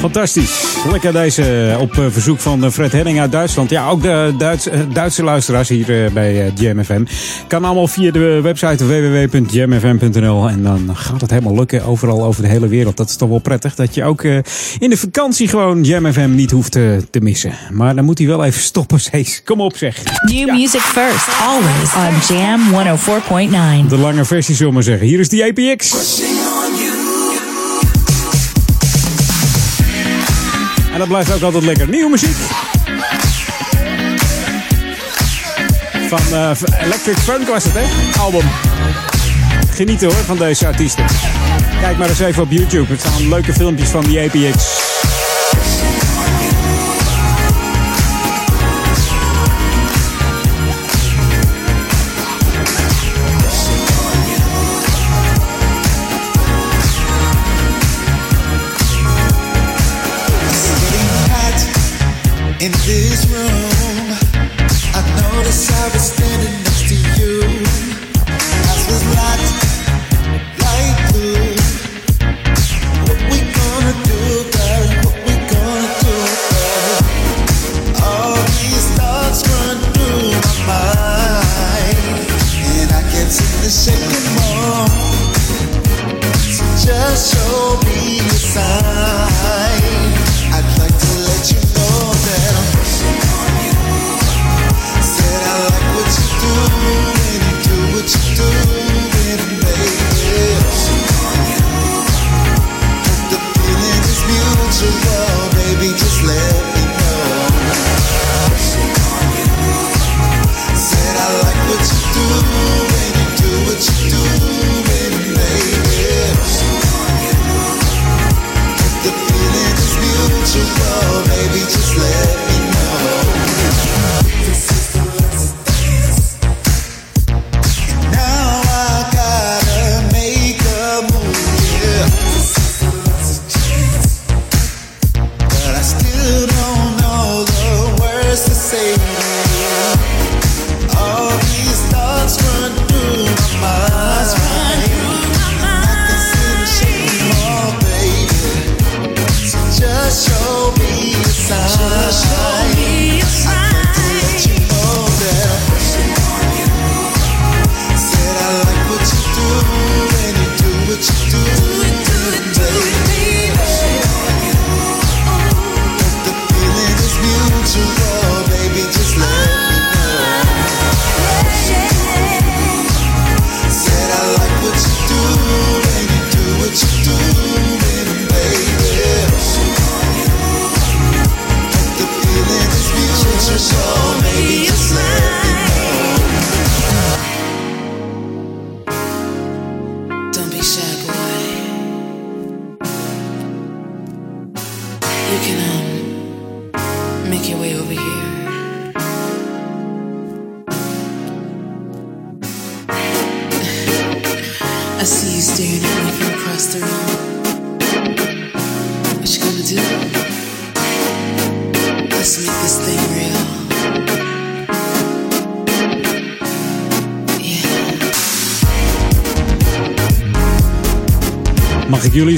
Fantastisch. Lekker deze op eh, verzoek van eh, Fred Henning uit Duitsland. Ja, ook de Duits, eh, Duitse luisteraars hier eh, bij eh, Jam FM. Kan allemaal via de website www.jamfm.nl. En dan gaat het helemaal lukken overal over de hele wereld. Dat is toch wel prettig. Dat je ook eh, in de vakantie gewoon Jam FM niet hoeft eh, te missen. Maar dan moet hij wel even stoppen, Cees. Kom op zeg. New music first, always on Jam 104.9. De lange versie, zullen we maar zeggen. Hier is die APX. En dat blijft ook altijd lekker. Nieuwe muziek. Van eh, Electric Funk was het, hè? Album. Genieten hoor van deze artiesten. Kijk maar eens even op YouTube. Het staan leuke filmpjes van die APX.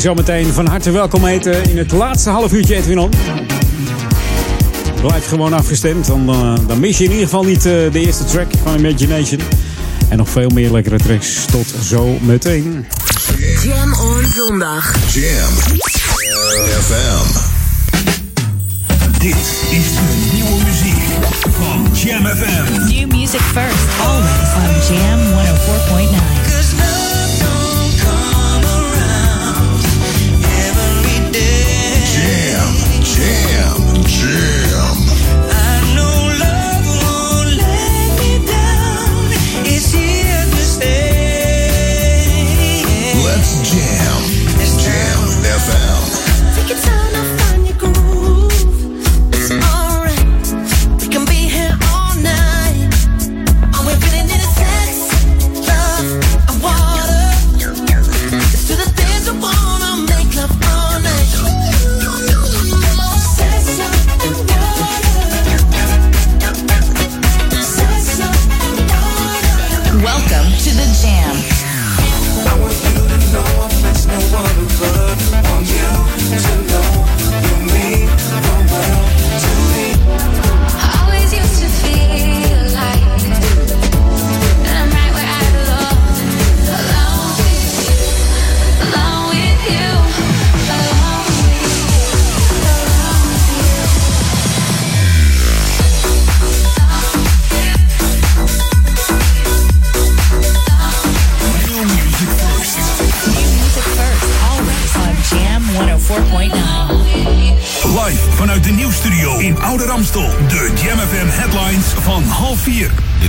Jullie zo meteen van harte welkom heten in het laatste half uurtje Edwin On. Blijf gewoon afgestemd, dan, eh, dan mis je in ieder geval niet eh, de eerste track van Imagination. En nog veel meer lekkere tracks. Tot zo meteen. Jam on zondag. Jam FM. Dit is de nieuwe muziek van Jam FM. New music first, always on Jam 104.9. jam,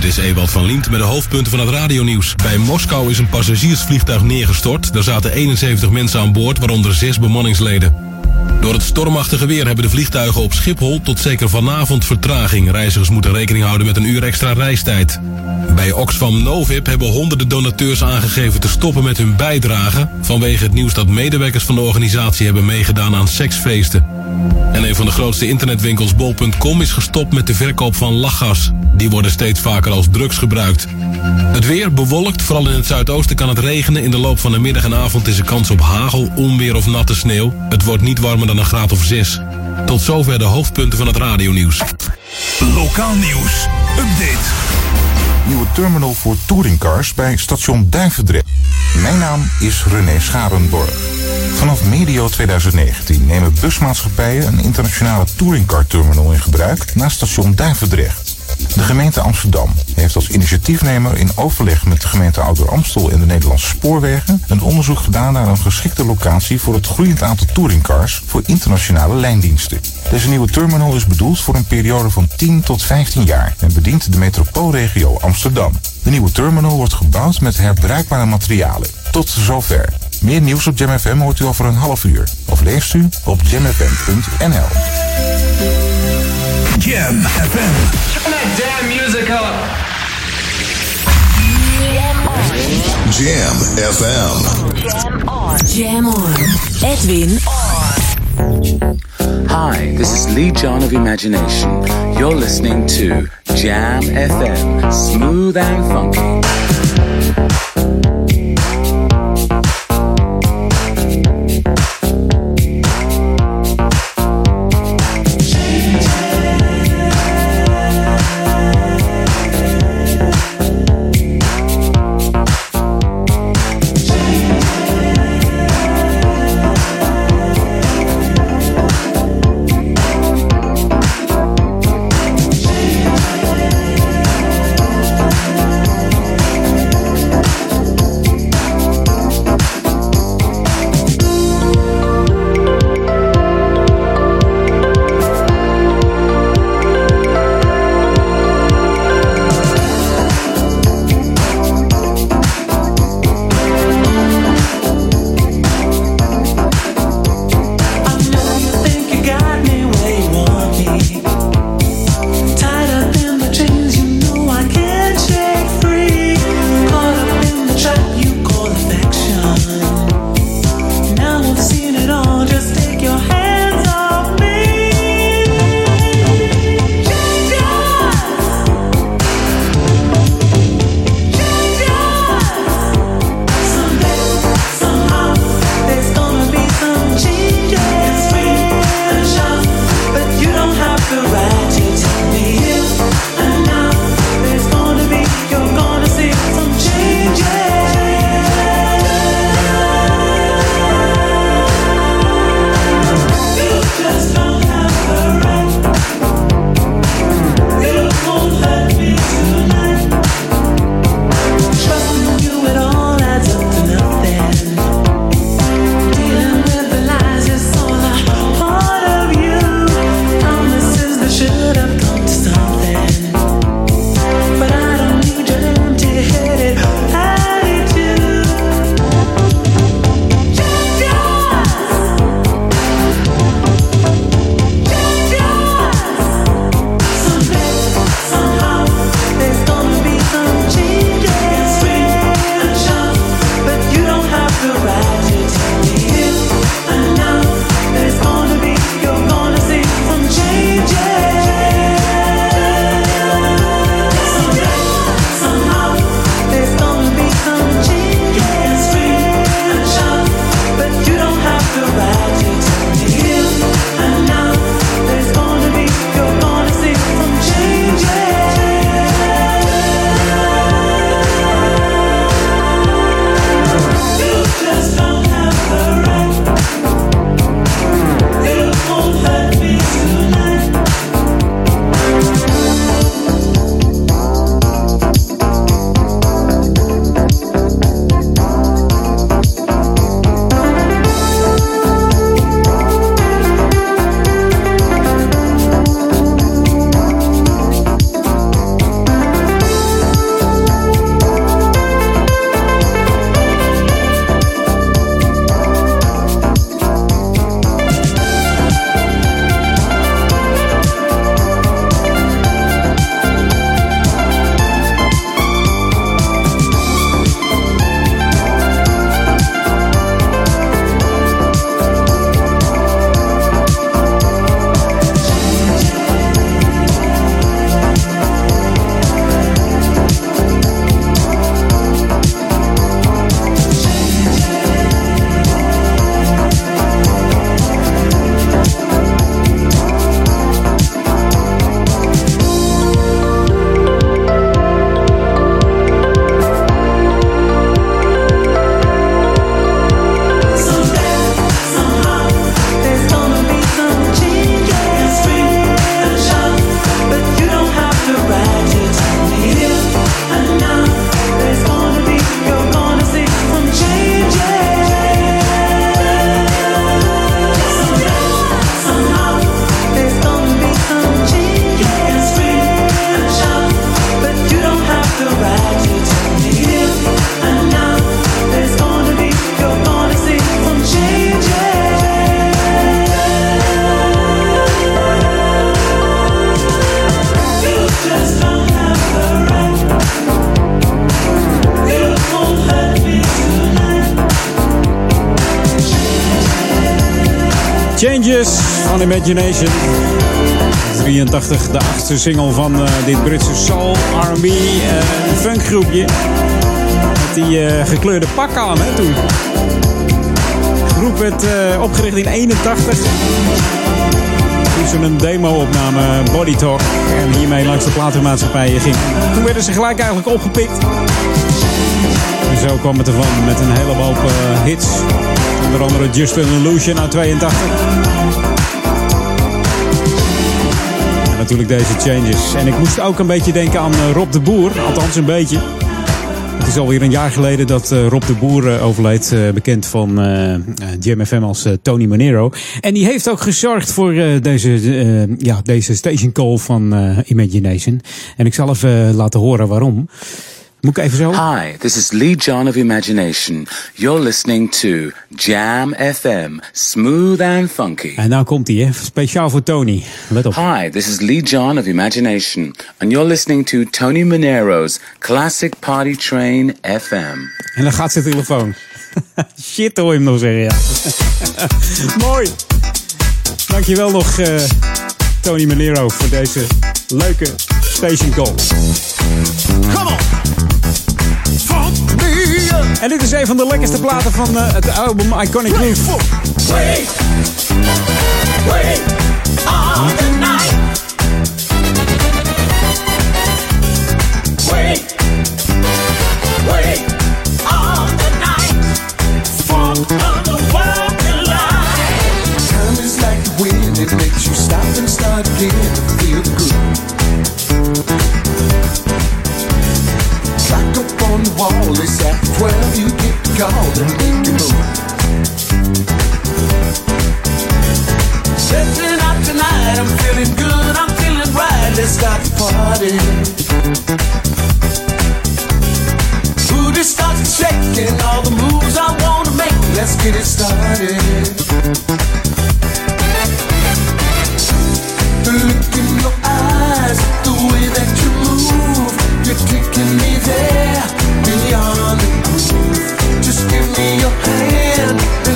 Dit is Ewald van Liemt met de hoofdpunten van het radionieuws. Bij Moskou is een passagiersvliegtuig neergestort. Daar zaten 71 mensen aan boord, waaronder zes bemanningsleden. Door het stormachtige weer hebben de vliegtuigen op Schiphol tot zeker vanavond vertraging. Reizigers moeten rekening houden met een uur extra reistijd. Bij Oxfam Novib hebben honderden donateurs aangegeven te stoppen met hun bijdrage... vanwege het nieuws dat medewerkers van de organisatie hebben meegedaan aan seksfeesten. En een van de grootste internetwinkels bol.com is gestopt met de verkoop van lachgas. Die worden steeds vaker als drugs gebruikt. Het weer bewolkt, vooral in het zuidoosten kan het regenen. In de loop van de middag en avond is er kans op hagel, onweer of natte sneeuw. Het wordt niet warmer dan een graad of 6. Tot zover de hoofdpunten van het radionieuws. Lokaal nieuws. Update. Nieuwe terminal voor touringcars bij station Duivendrecht. Mijn naam is René Scharenborg. Vanaf medio 2019 nemen busmaatschappijen een internationale touringcar terminal in gebruik naast station Duivendrecht. De gemeente Amsterdam heeft als initiatiefnemer in overleg met de gemeente Ouder Amstel en de Nederlandse Spoorwegen een onderzoek gedaan naar een geschikte locatie voor het groeiend aantal touringcars voor internationale lijndiensten. Deze nieuwe terminal is bedoeld voor een periode van 10 tot 15 jaar en bedient de metropoolregio Amsterdam. De nieuwe terminal wordt gebouwd met herbruikbare materialen. Tot zover. Meer nieuws op Jam FM hoort u over een half uur. Of leest u op jamfm.nl. Jam FM. Turn that damn music up. Jam FM. Jam on. Edwin Hi, this is Lee John of Imagination. You're listening to Jam FM, smooth and funky. Imagination. 83, de achtste single van uh, dit Britse soul, R&B, uh, funkgroepje. Met die uh, gekleurde pak aan, hè, toen. De groep werd opgericht in 81. Toen ze een demo opnamen, Body Talk. En hiermee langs de platenmaatschappijen ging. Toen werden ze gelijk eigenlijk opgepikt. Zo kwam het ervan met een hele hits. Onder andere Just an Illusion uit 82. Natuurlijk deze Changes. En ik moest ook een beetje denken aan Rob de Boer. Althans een beetje. Het is alweer een jaar geleden dat Rob de Boer overleed. bekend van Jam FM als Tony Manero. En die heeft ook gezorgd voor deze, ja, deze station call van Imagination. En ik zal even laten horen waarom. Moet ik even zo? Hi, this is Lee John of Imagination. You're listening to Jam FM, smooth and funky. En nou komt hij, hè? Speciaal voor Tony. Let op. Hi, this is Lee John of Imagination. And you're listening to Tony Monero's Classic Party Train FM. En dan gaat zijn telefoon. Shit hoor je hem nog zeggen, ja. Mooi. Dankjewel nog, uh, Tony Monero, voor deze leuke station call. Come on! En dit is een van de lekkerste platen van uh, het album Iconic Groove. Wait, wait, all the night. Wait, wait, all the night. Funk good. Clock up on the wall, at 12, you get and move. Out tonight, I'm feeling good, I'm feeling right, let's start the party. Booty starts shaking, all the moves I wanna make, let's get it started. Just give me your hand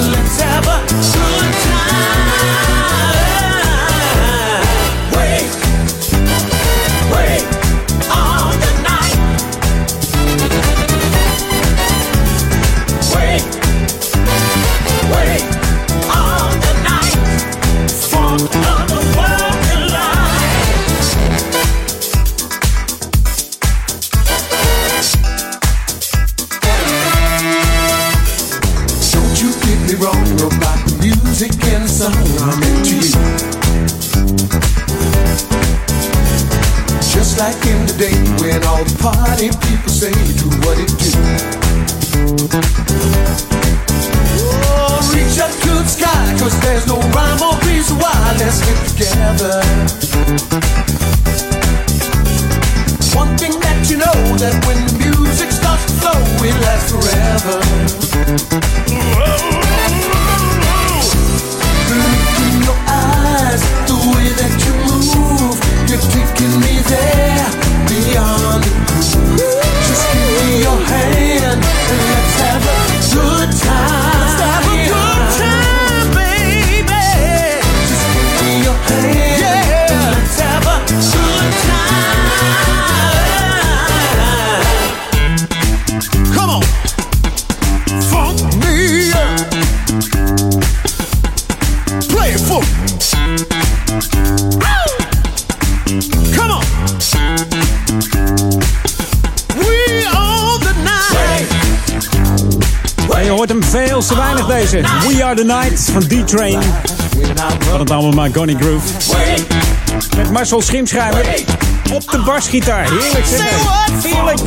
hoort hem veel te weinig deze. We Are The Night van D-Train. Van het album Iconic Groove. Met Marcel Schimschrijver op de basgitaar. Heerlijk zeg. Heerlijk.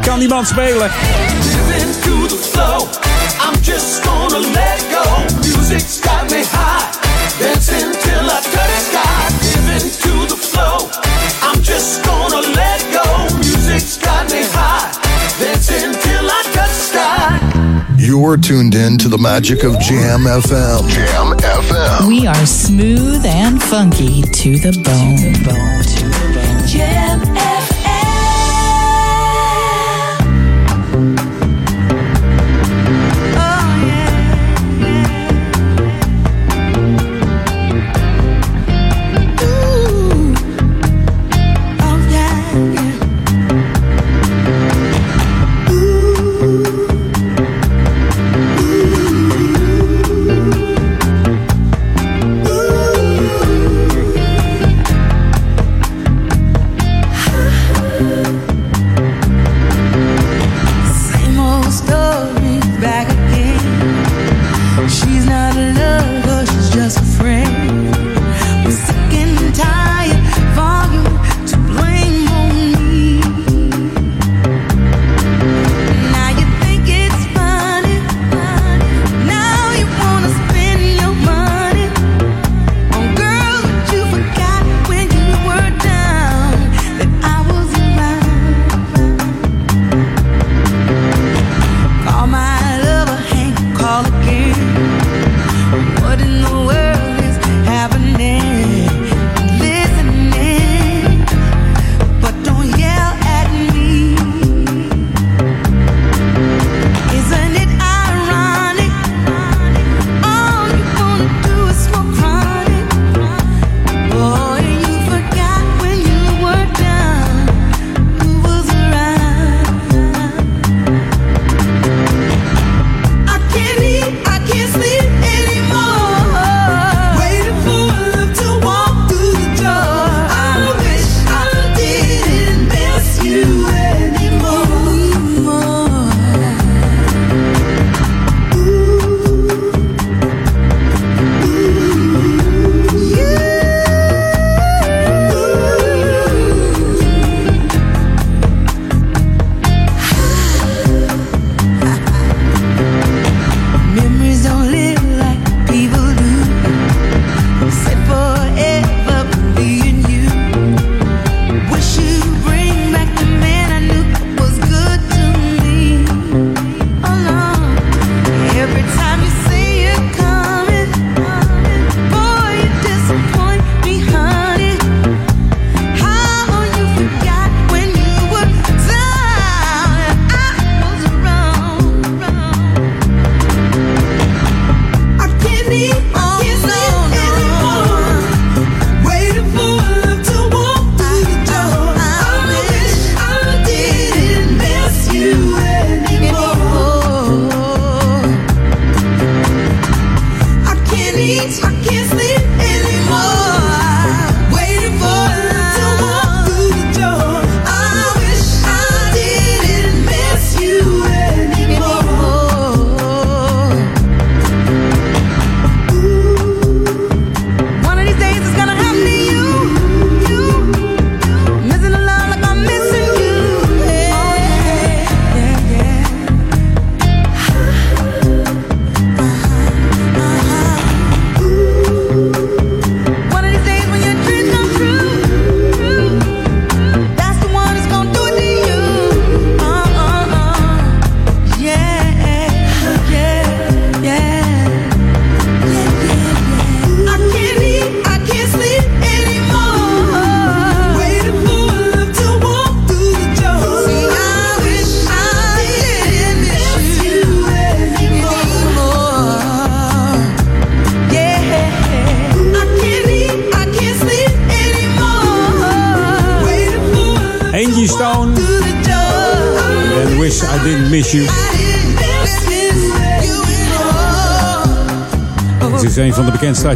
Kan die man spelen. I'm just gonna let go. Me high. You're tuned in to the magic of Jam FM. Jam FM. We are smooth and funky to the bone.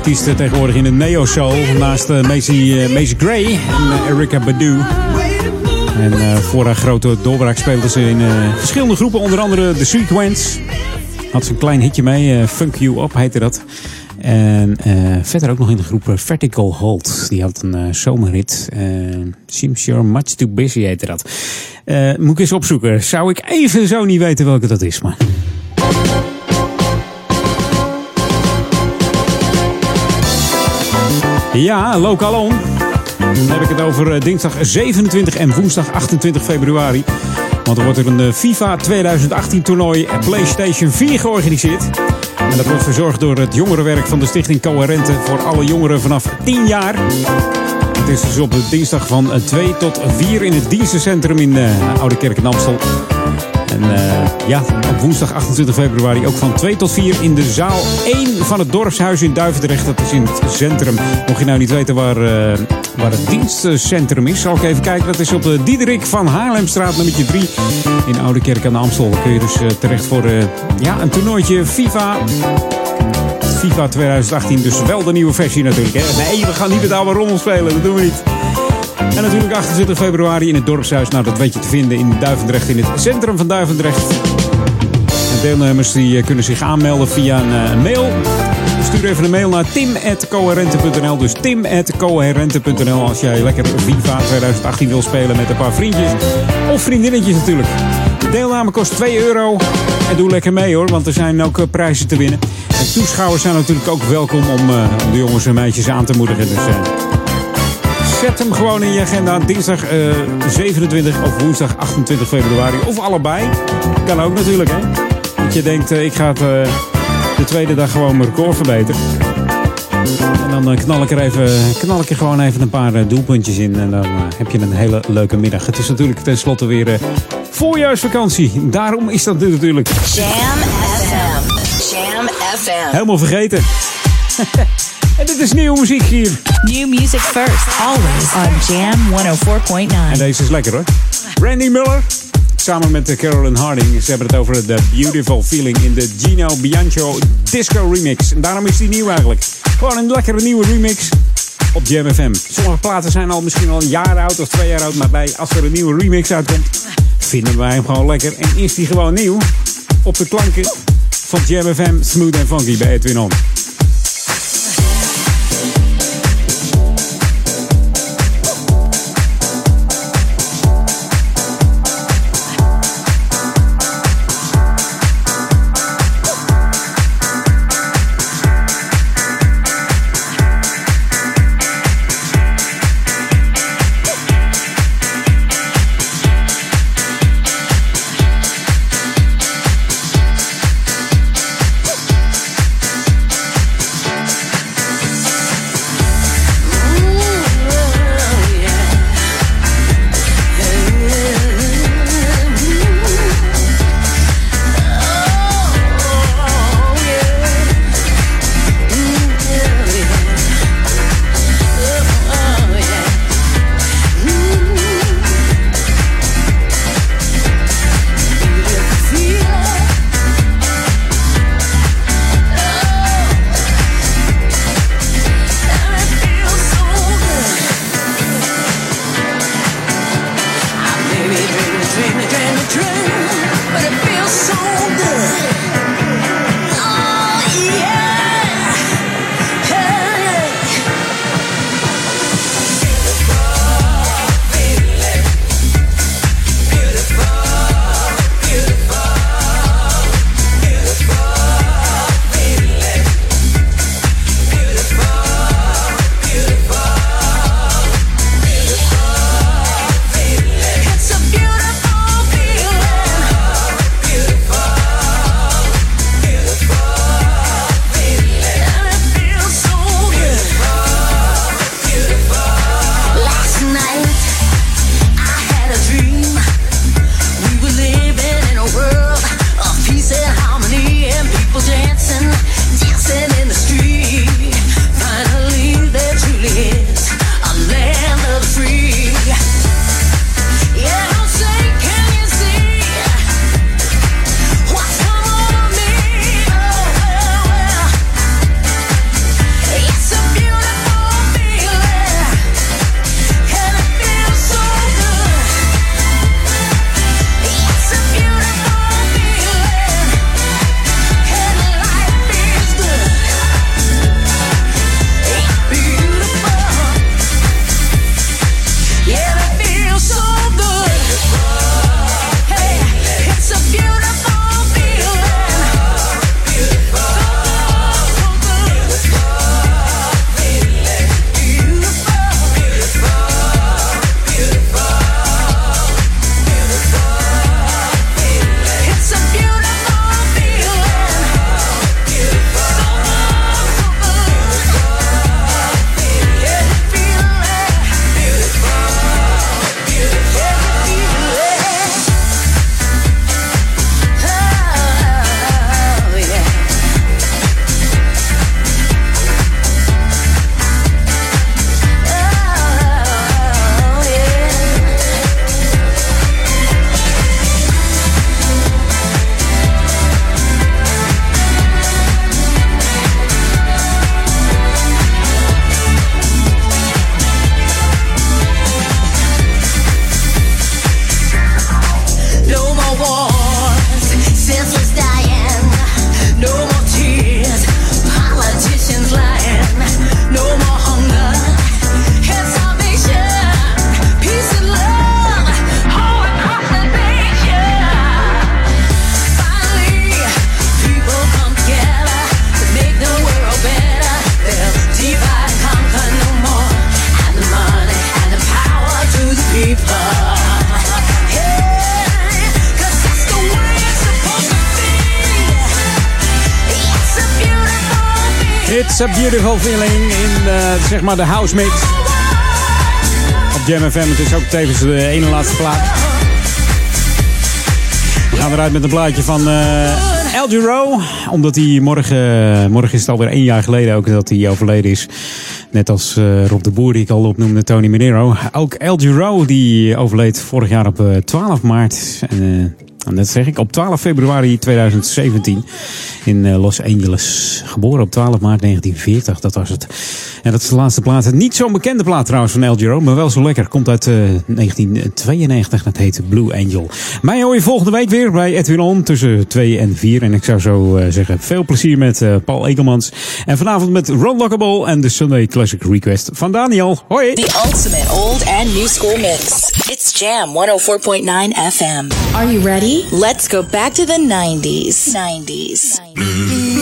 Artiesten tegenwoordig in de neo-soul. Naast uh, Macy, uh, Macy Gray en uh, Erika Badu. En uh, voor haar grote doorbraak speelde ze in verschillende groepen. Onder andere The Sequence. Had ze een klein hitje mee. Funk You Up heette dat. En verder ook nog in de groep Vertical Hold. Die had een zomerhit. Seems You're Much Too Busy heette dat. Moet ik eens opzoeken. Zou ik even zo niet weten welke dat is. Maar... Ja, Lokalon. Dan heb ik het over dinsdag 27 en woensdag 28 februari. Want er wordt er een FIFA 2018 toernooi PlayStation 4 georganiseerd. En dat wordt verzorgd door het jongerenwerk van de Stichting Coherente voor alle jongeren vanaf 10 jaar. Het is dus op dinsdag van 2 tot 4 in het dienstencentrum in Oude Kerk in Amstel. En uh, ja, op woensdag 28 februari ook van 2 tot 4 in de zaal 1 van het dorpshuis in Duivendrecht. Dat is in het centrum. Mocht je nou niet weten waar, uh, waar het dienstcentrum is, zal ik even kijken. Dat is op de Diederik van Haarlemstraat nummer 3 in Oude Kerk aan de Amstel. Daar kun je dus uh, terecht voor ja, een toernooitje FIFA. FIFA 2018, dus wel de nieuwe versie natuurlijk. Hè? Nee, we gaan niet met oude rommel spelen, dat doen we niet. En natuurlijk 28 februari in het dorpshuis. Nou, dat weet je te vinden in Duivendrecht, in het centrum van Duivendrecht. En deelnemers die kunnen zich aanmelden via een, een mail. Stuur even een mail naar tim.coherente.nl. Dus tim.coherente.nl als jij lekker FIFA 2018 wil spelen met een paar vriendjes. Of vriendinnetjes natuurlijk. De deelname kost 2 euro. En doe lekker mee hoor, want er zijn ook prijzen te winnen. En toeschouwers zijn natuurlijk ook welkom om, om de jongens en meisjes aan te moedigen. Dus uh, zet hem gewoon in je agenda. Dinsdag uh, 27 of woensdag 28 februari. Of allebei. Kan ook natuurlijk hè. Dat je denkt, ik ga het de tweede dag gewoon mijn record verbeteren. En dan knal ik er, even, knal ik er gewoon even een paar doelpuntjes in. En dan heb je een hele leuke middag. Het is natuurlijk tenslotte weer voorjaarsvakantie. Daarom is dat natuurlijk. Jam FM. Jam FM. Helemaal vergeten. en dit is nieuwe muziek hier. New music first, always on Jam 104.9. En deze is lekker hoor. Randy Miller. Samen met Carolyn Harding. Ze hebben het over de Beautiful Feeling in de Gino Bianco Disco Remix. En daarom is die nieuw eigenlijk. Gewoon een lekkere nieuwe remix op Jam FM. Sommige platen zijn al misschien al een jaar oud of twee jaar oud. Maar bij, als er een nieuwe remix uitkomt, vinden wij hem gewoon lekker. En is die gewoon nieuw op de klanken van Jam FM Smooth and Funky bij Edwin On. It's a beautiful feeling in uh, zeg maar de house mix. Op Jam FM. Het is ook tevens de ene laatste plaat. We gaan eruit met een plaatje van uh, El Giro. Omdat hij morgen, morgen is het alweer één jaar geleden ook dat hij overleden is. Net als uh, Rob de Boer, die ik al opnoemde, Tony Minero. Ook El Giro, die overleed vorig jaar op uh, 12 maart. En, en dat zeg ik, op 12 februari 2017 in Los Angeles. Geboren op 12 maart 1940, dat was het. En dat is de laatste plaat. Niet zo'n bekende plaat trouwens van El Giro, maar wel zo lekker. Komt uit uh, 1992, dat heet Blue Angel. Mij hoor je volgende week weer bij Edwin On tussen 2 en 4. En ik zou zo uh, zeggen, veel plezier met uh, Paul Egelmans. En vanavond met Ron Lockable en de Sunday Classic Request van Daniel. Hoi! The ultimate old and new school mix. It's Jam 104.9 FM. Are you ready? Let's go back to the 90s. 90s. 90s.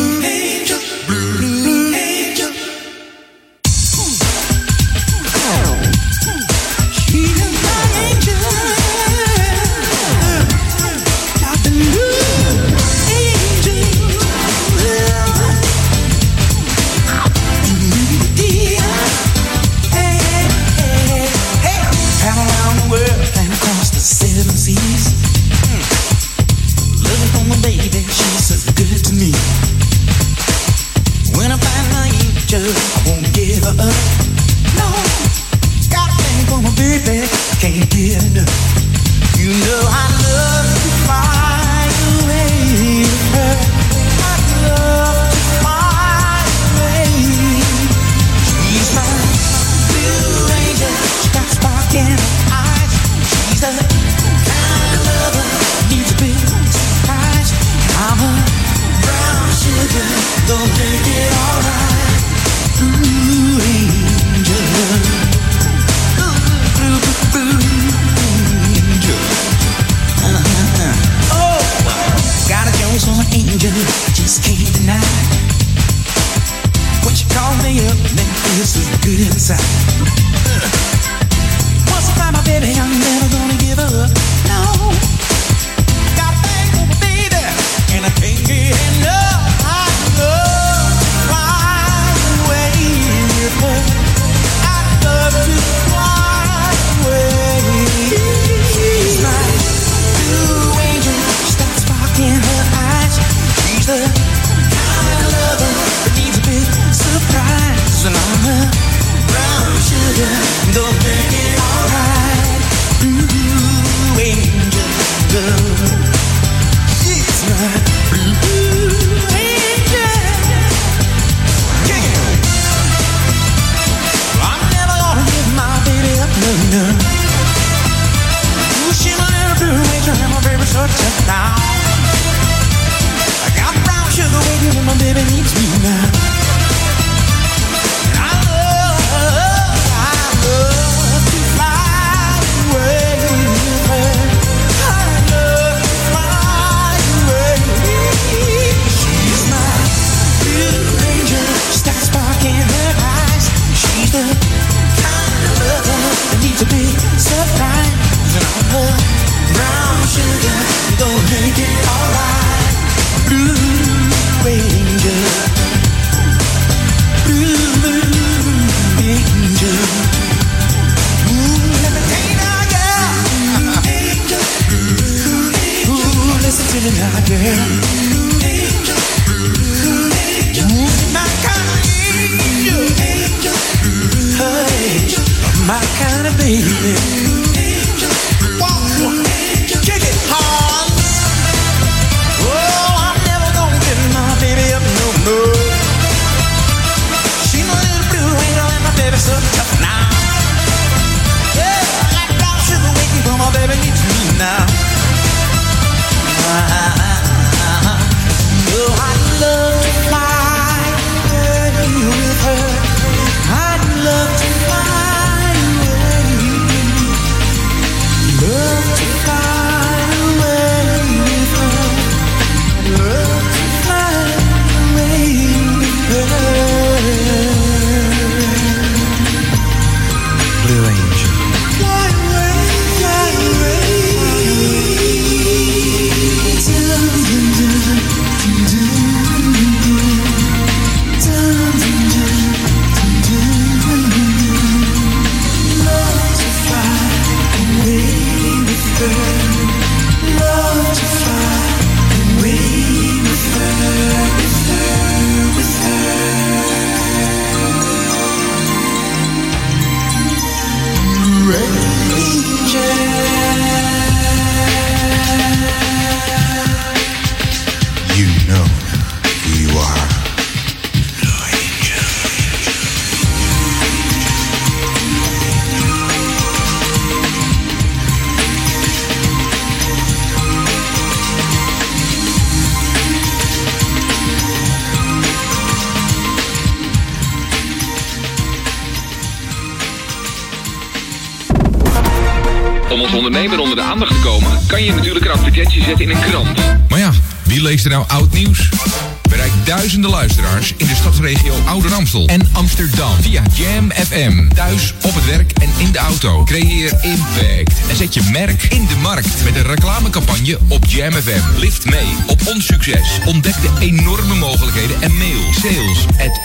Creëer impact en zet je merk in de markt met een reclamecampagne op Jam FM. Lift mee op ons succes. Ontdek de enorme mogelijkheden en mail sales at.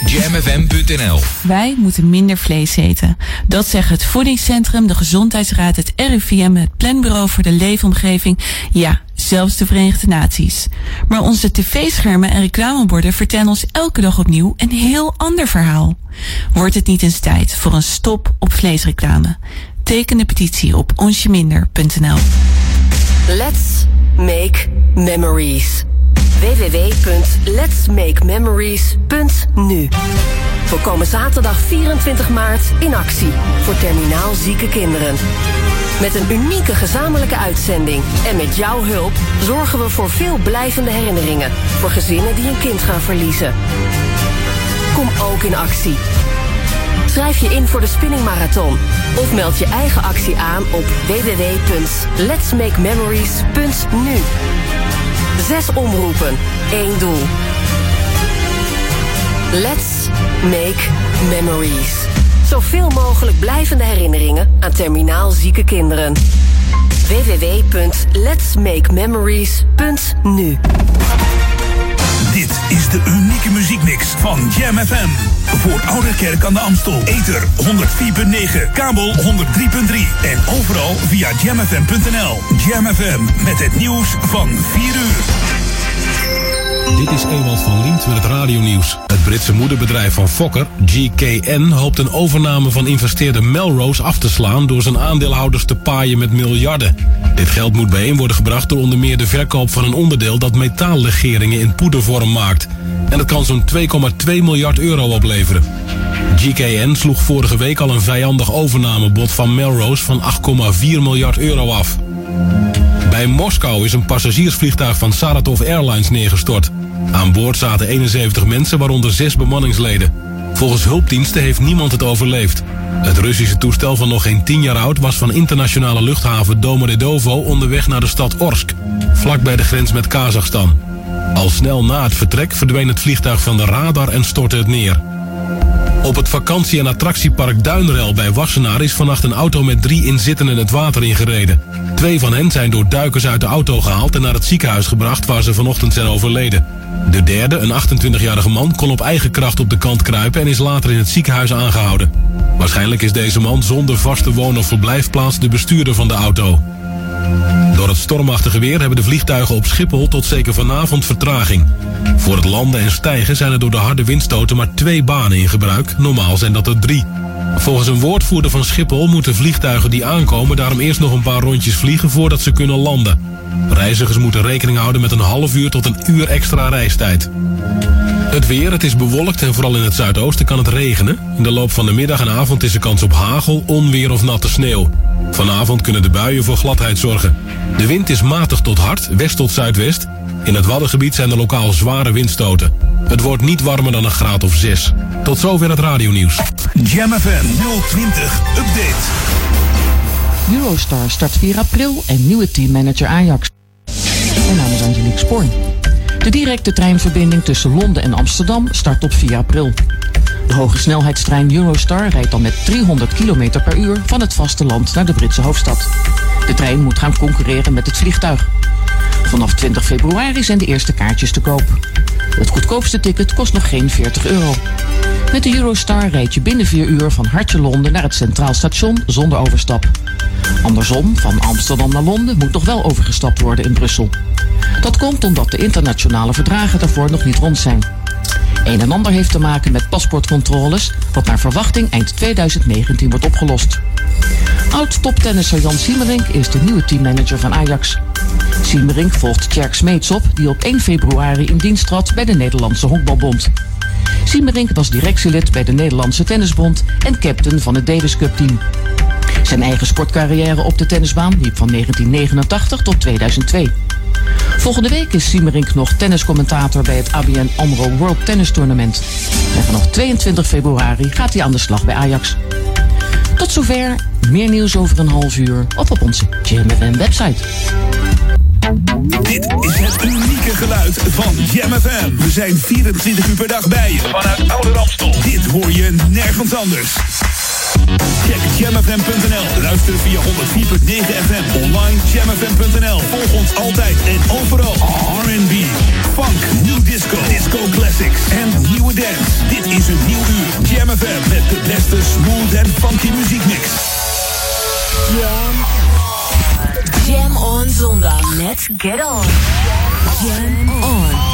Wij moeten minder vlees eten. Dat zeggen het Voedingscentrum, de Gezondheidsraad, het RIVM, het Planbureau voor de Leefomgeving. Ja, zelfs de Verenigde Naties. Maar onze tv-schermen en reclameborden vertellen ons elke dag opnieuw een heel ander verhaal. Wordt het niet eens tijd voor een stop op vleesreclame? Teken de petitie op onsjeminder.nl. Let's make memories. www.letsmakememories.nu We komen zaterdag 24 maart in actie voor terminaal zieke kinderen. Met een unieke gezamenlijke uitzending en met jouw hulp zorgen we voor veel blijvende herinneringen voor gezinnen die een kind gaan verliezen. Kom ook in actie. Schrijf je in voor de spinningmarathon of meld je eigen actie aan op www.letsmakememories.nu. Zes omroepen, één doel. Let's make memories. Zoveel mogelijk blijvende herinneringen aan terminaal zieke kinderen. www.letsmakememories.nu Dit is de unieke muziekmix van Jam FM. Voor Oude Kerk aan de Amstel. Ether 104.9, kabel 103.3 en overal via jamfm.nl. Jam FM met het nieuws van 4 uur. Dit is Ewald van Liemt met het radionieuws. Het Britse moederbedrijf van Fokker, GKN, hoopt een overname van investeerder Melrose af te slaan door zijn aandeelhouders te paaien met miljarden. Dit geld moet bijeen worden gebracht door onder meer de verkoop van een onderdeel dat metaallegeringen in poedervorm maakt. En dat kan zo'n 2,2 miljard euro opleveren. GKN sloeg vorige week al een vijandig overnamebod van Melrose van 8,4 miljard euro af. Bij Moskou is een passagiersvliegtuig van Saratov Airlines neergestort. Aan boord zaten 71 mensen, waaronder 6 bemanningsleden. Volgens hulpdiensten heeft niemand het overleefd. Het Russische toestel van nog geen 10 jaar oud was van internationale luchthaven Domodedovo onderweg naar de stad Orsk, vlak bij de grens met Kazachstan. Al snel na het vertrek verdween het vliegtuig van de radar en stortte het neer. Op het vakantie- en attractiepark Duinrel bij Wassenaar is vannacht een auto met drie inzittenden het water ingereden. Twee van hen zijn door duikers uit de auto gehaald en naar het ziekenhuis gebracht waar ze vanochtend zijn overleden. De derde, een 28-jarige man, kon op eigen kracht op de kant kruipen en is later in het ziekenhuis aangehouden. Waarschijnlijk is deze man zonder vaste woon- of verblijfplaats de bestuurder van de auto. Door het stormachtige weer hebben de vliegtuigen op Schiphol tot zeker vanavond vertraging. Voor het landen en stijgen zijn er door de harde windstoten maar twee banen in gebruik. Normaal zijn dat er drie. Volgens een woordvoerder van Schiphol moeten vliegtuigen die aankomen daarom eerst nog een paar rondjes vliegen voordat ze kunnen landen. Reizigers moeten rekening houden met een half uur tot een uur extra reistijd. Het weer, het is bewolkt en vooral in het zuidoosten kan het regenen. In de loop van de middag en avond is er kans op hagel, onweer of natte sneeuw. Vanavond kunnen de buien voor gladheid zorgen. De wind is matig tot hard, west tot zuidwest. In het Waddengebied zijn er lokaal zware windstoten. Het wordt niet warmer dan een graad of 6. Tot zover het radionieuws. Jam FM 020 Update. Eurostar start 4 april en nieuwe teammanager Ajax. Mijn naam is Angelique Spoor. De directe treinverbinding tussen Londen en Amsterdam start op 4 april. De hoge snelheidstrein Eurostar rijdt dan met 300 km per uur van het vasteland naar de Britse hoofdstad. De trein moet gaan concurreren met het vliegtuig. Vanaf 20 februari zijn de eerste kaartjes te koop. Het goedkoopste ticket kost nog geen 40 euro. Met de Eurostar rijd je binnen 4 uur van Hartje Londen naar het Centraal Station zonder overstap. Andersom, van Amsterdam naar Londen moet nog wel overgestapt worden in Brussel. Dat komt omdat de internationale verdragen daarvoor nog niet rond zijn. Een en ander heeft te maken met paspoortcontroles, wat naar verwachting eind 2019 wordt opgelost. Oud-toptennisser Jan Siemerink is de nieuwe teammanager van Ajax. Siemerink volgt Tjerk Smeets op, die op 1 februari in dienst trad bij de Nederlandse Honkbalbond. Siemerink was directielid bij de Nederlandse Tennisbond en captain van het Davis Cup team. Zijn eigen sportcarrière op de tennisbaan liep van 1989 tot 2002. Volgende week is Siemerink nog tenniscommentator bij het ABN AMRO World Tennis Tournament. En vanaf 22 februari gaat hij aan de slag bij Ajax. Tot zover. Meer nieuws over een half uur of op onze Jam FM website. Dit is het unieke geluid van Jam FM. We zijn 24 uur per dag bij je vanuit Oude Ramstel. Dit hoor je nergens anders. Check jamfm.nl. Luister via 104.9 FM. Online jamfm.nl. Volg ons altijd en overal. R&B, funk, new disco, disco classics en nieuwe dance. Dit is een nieuw uur. Jam FM met de beste smooth en funky muziekmix. Jam. Jam on zondag. Let's get on. Jam on.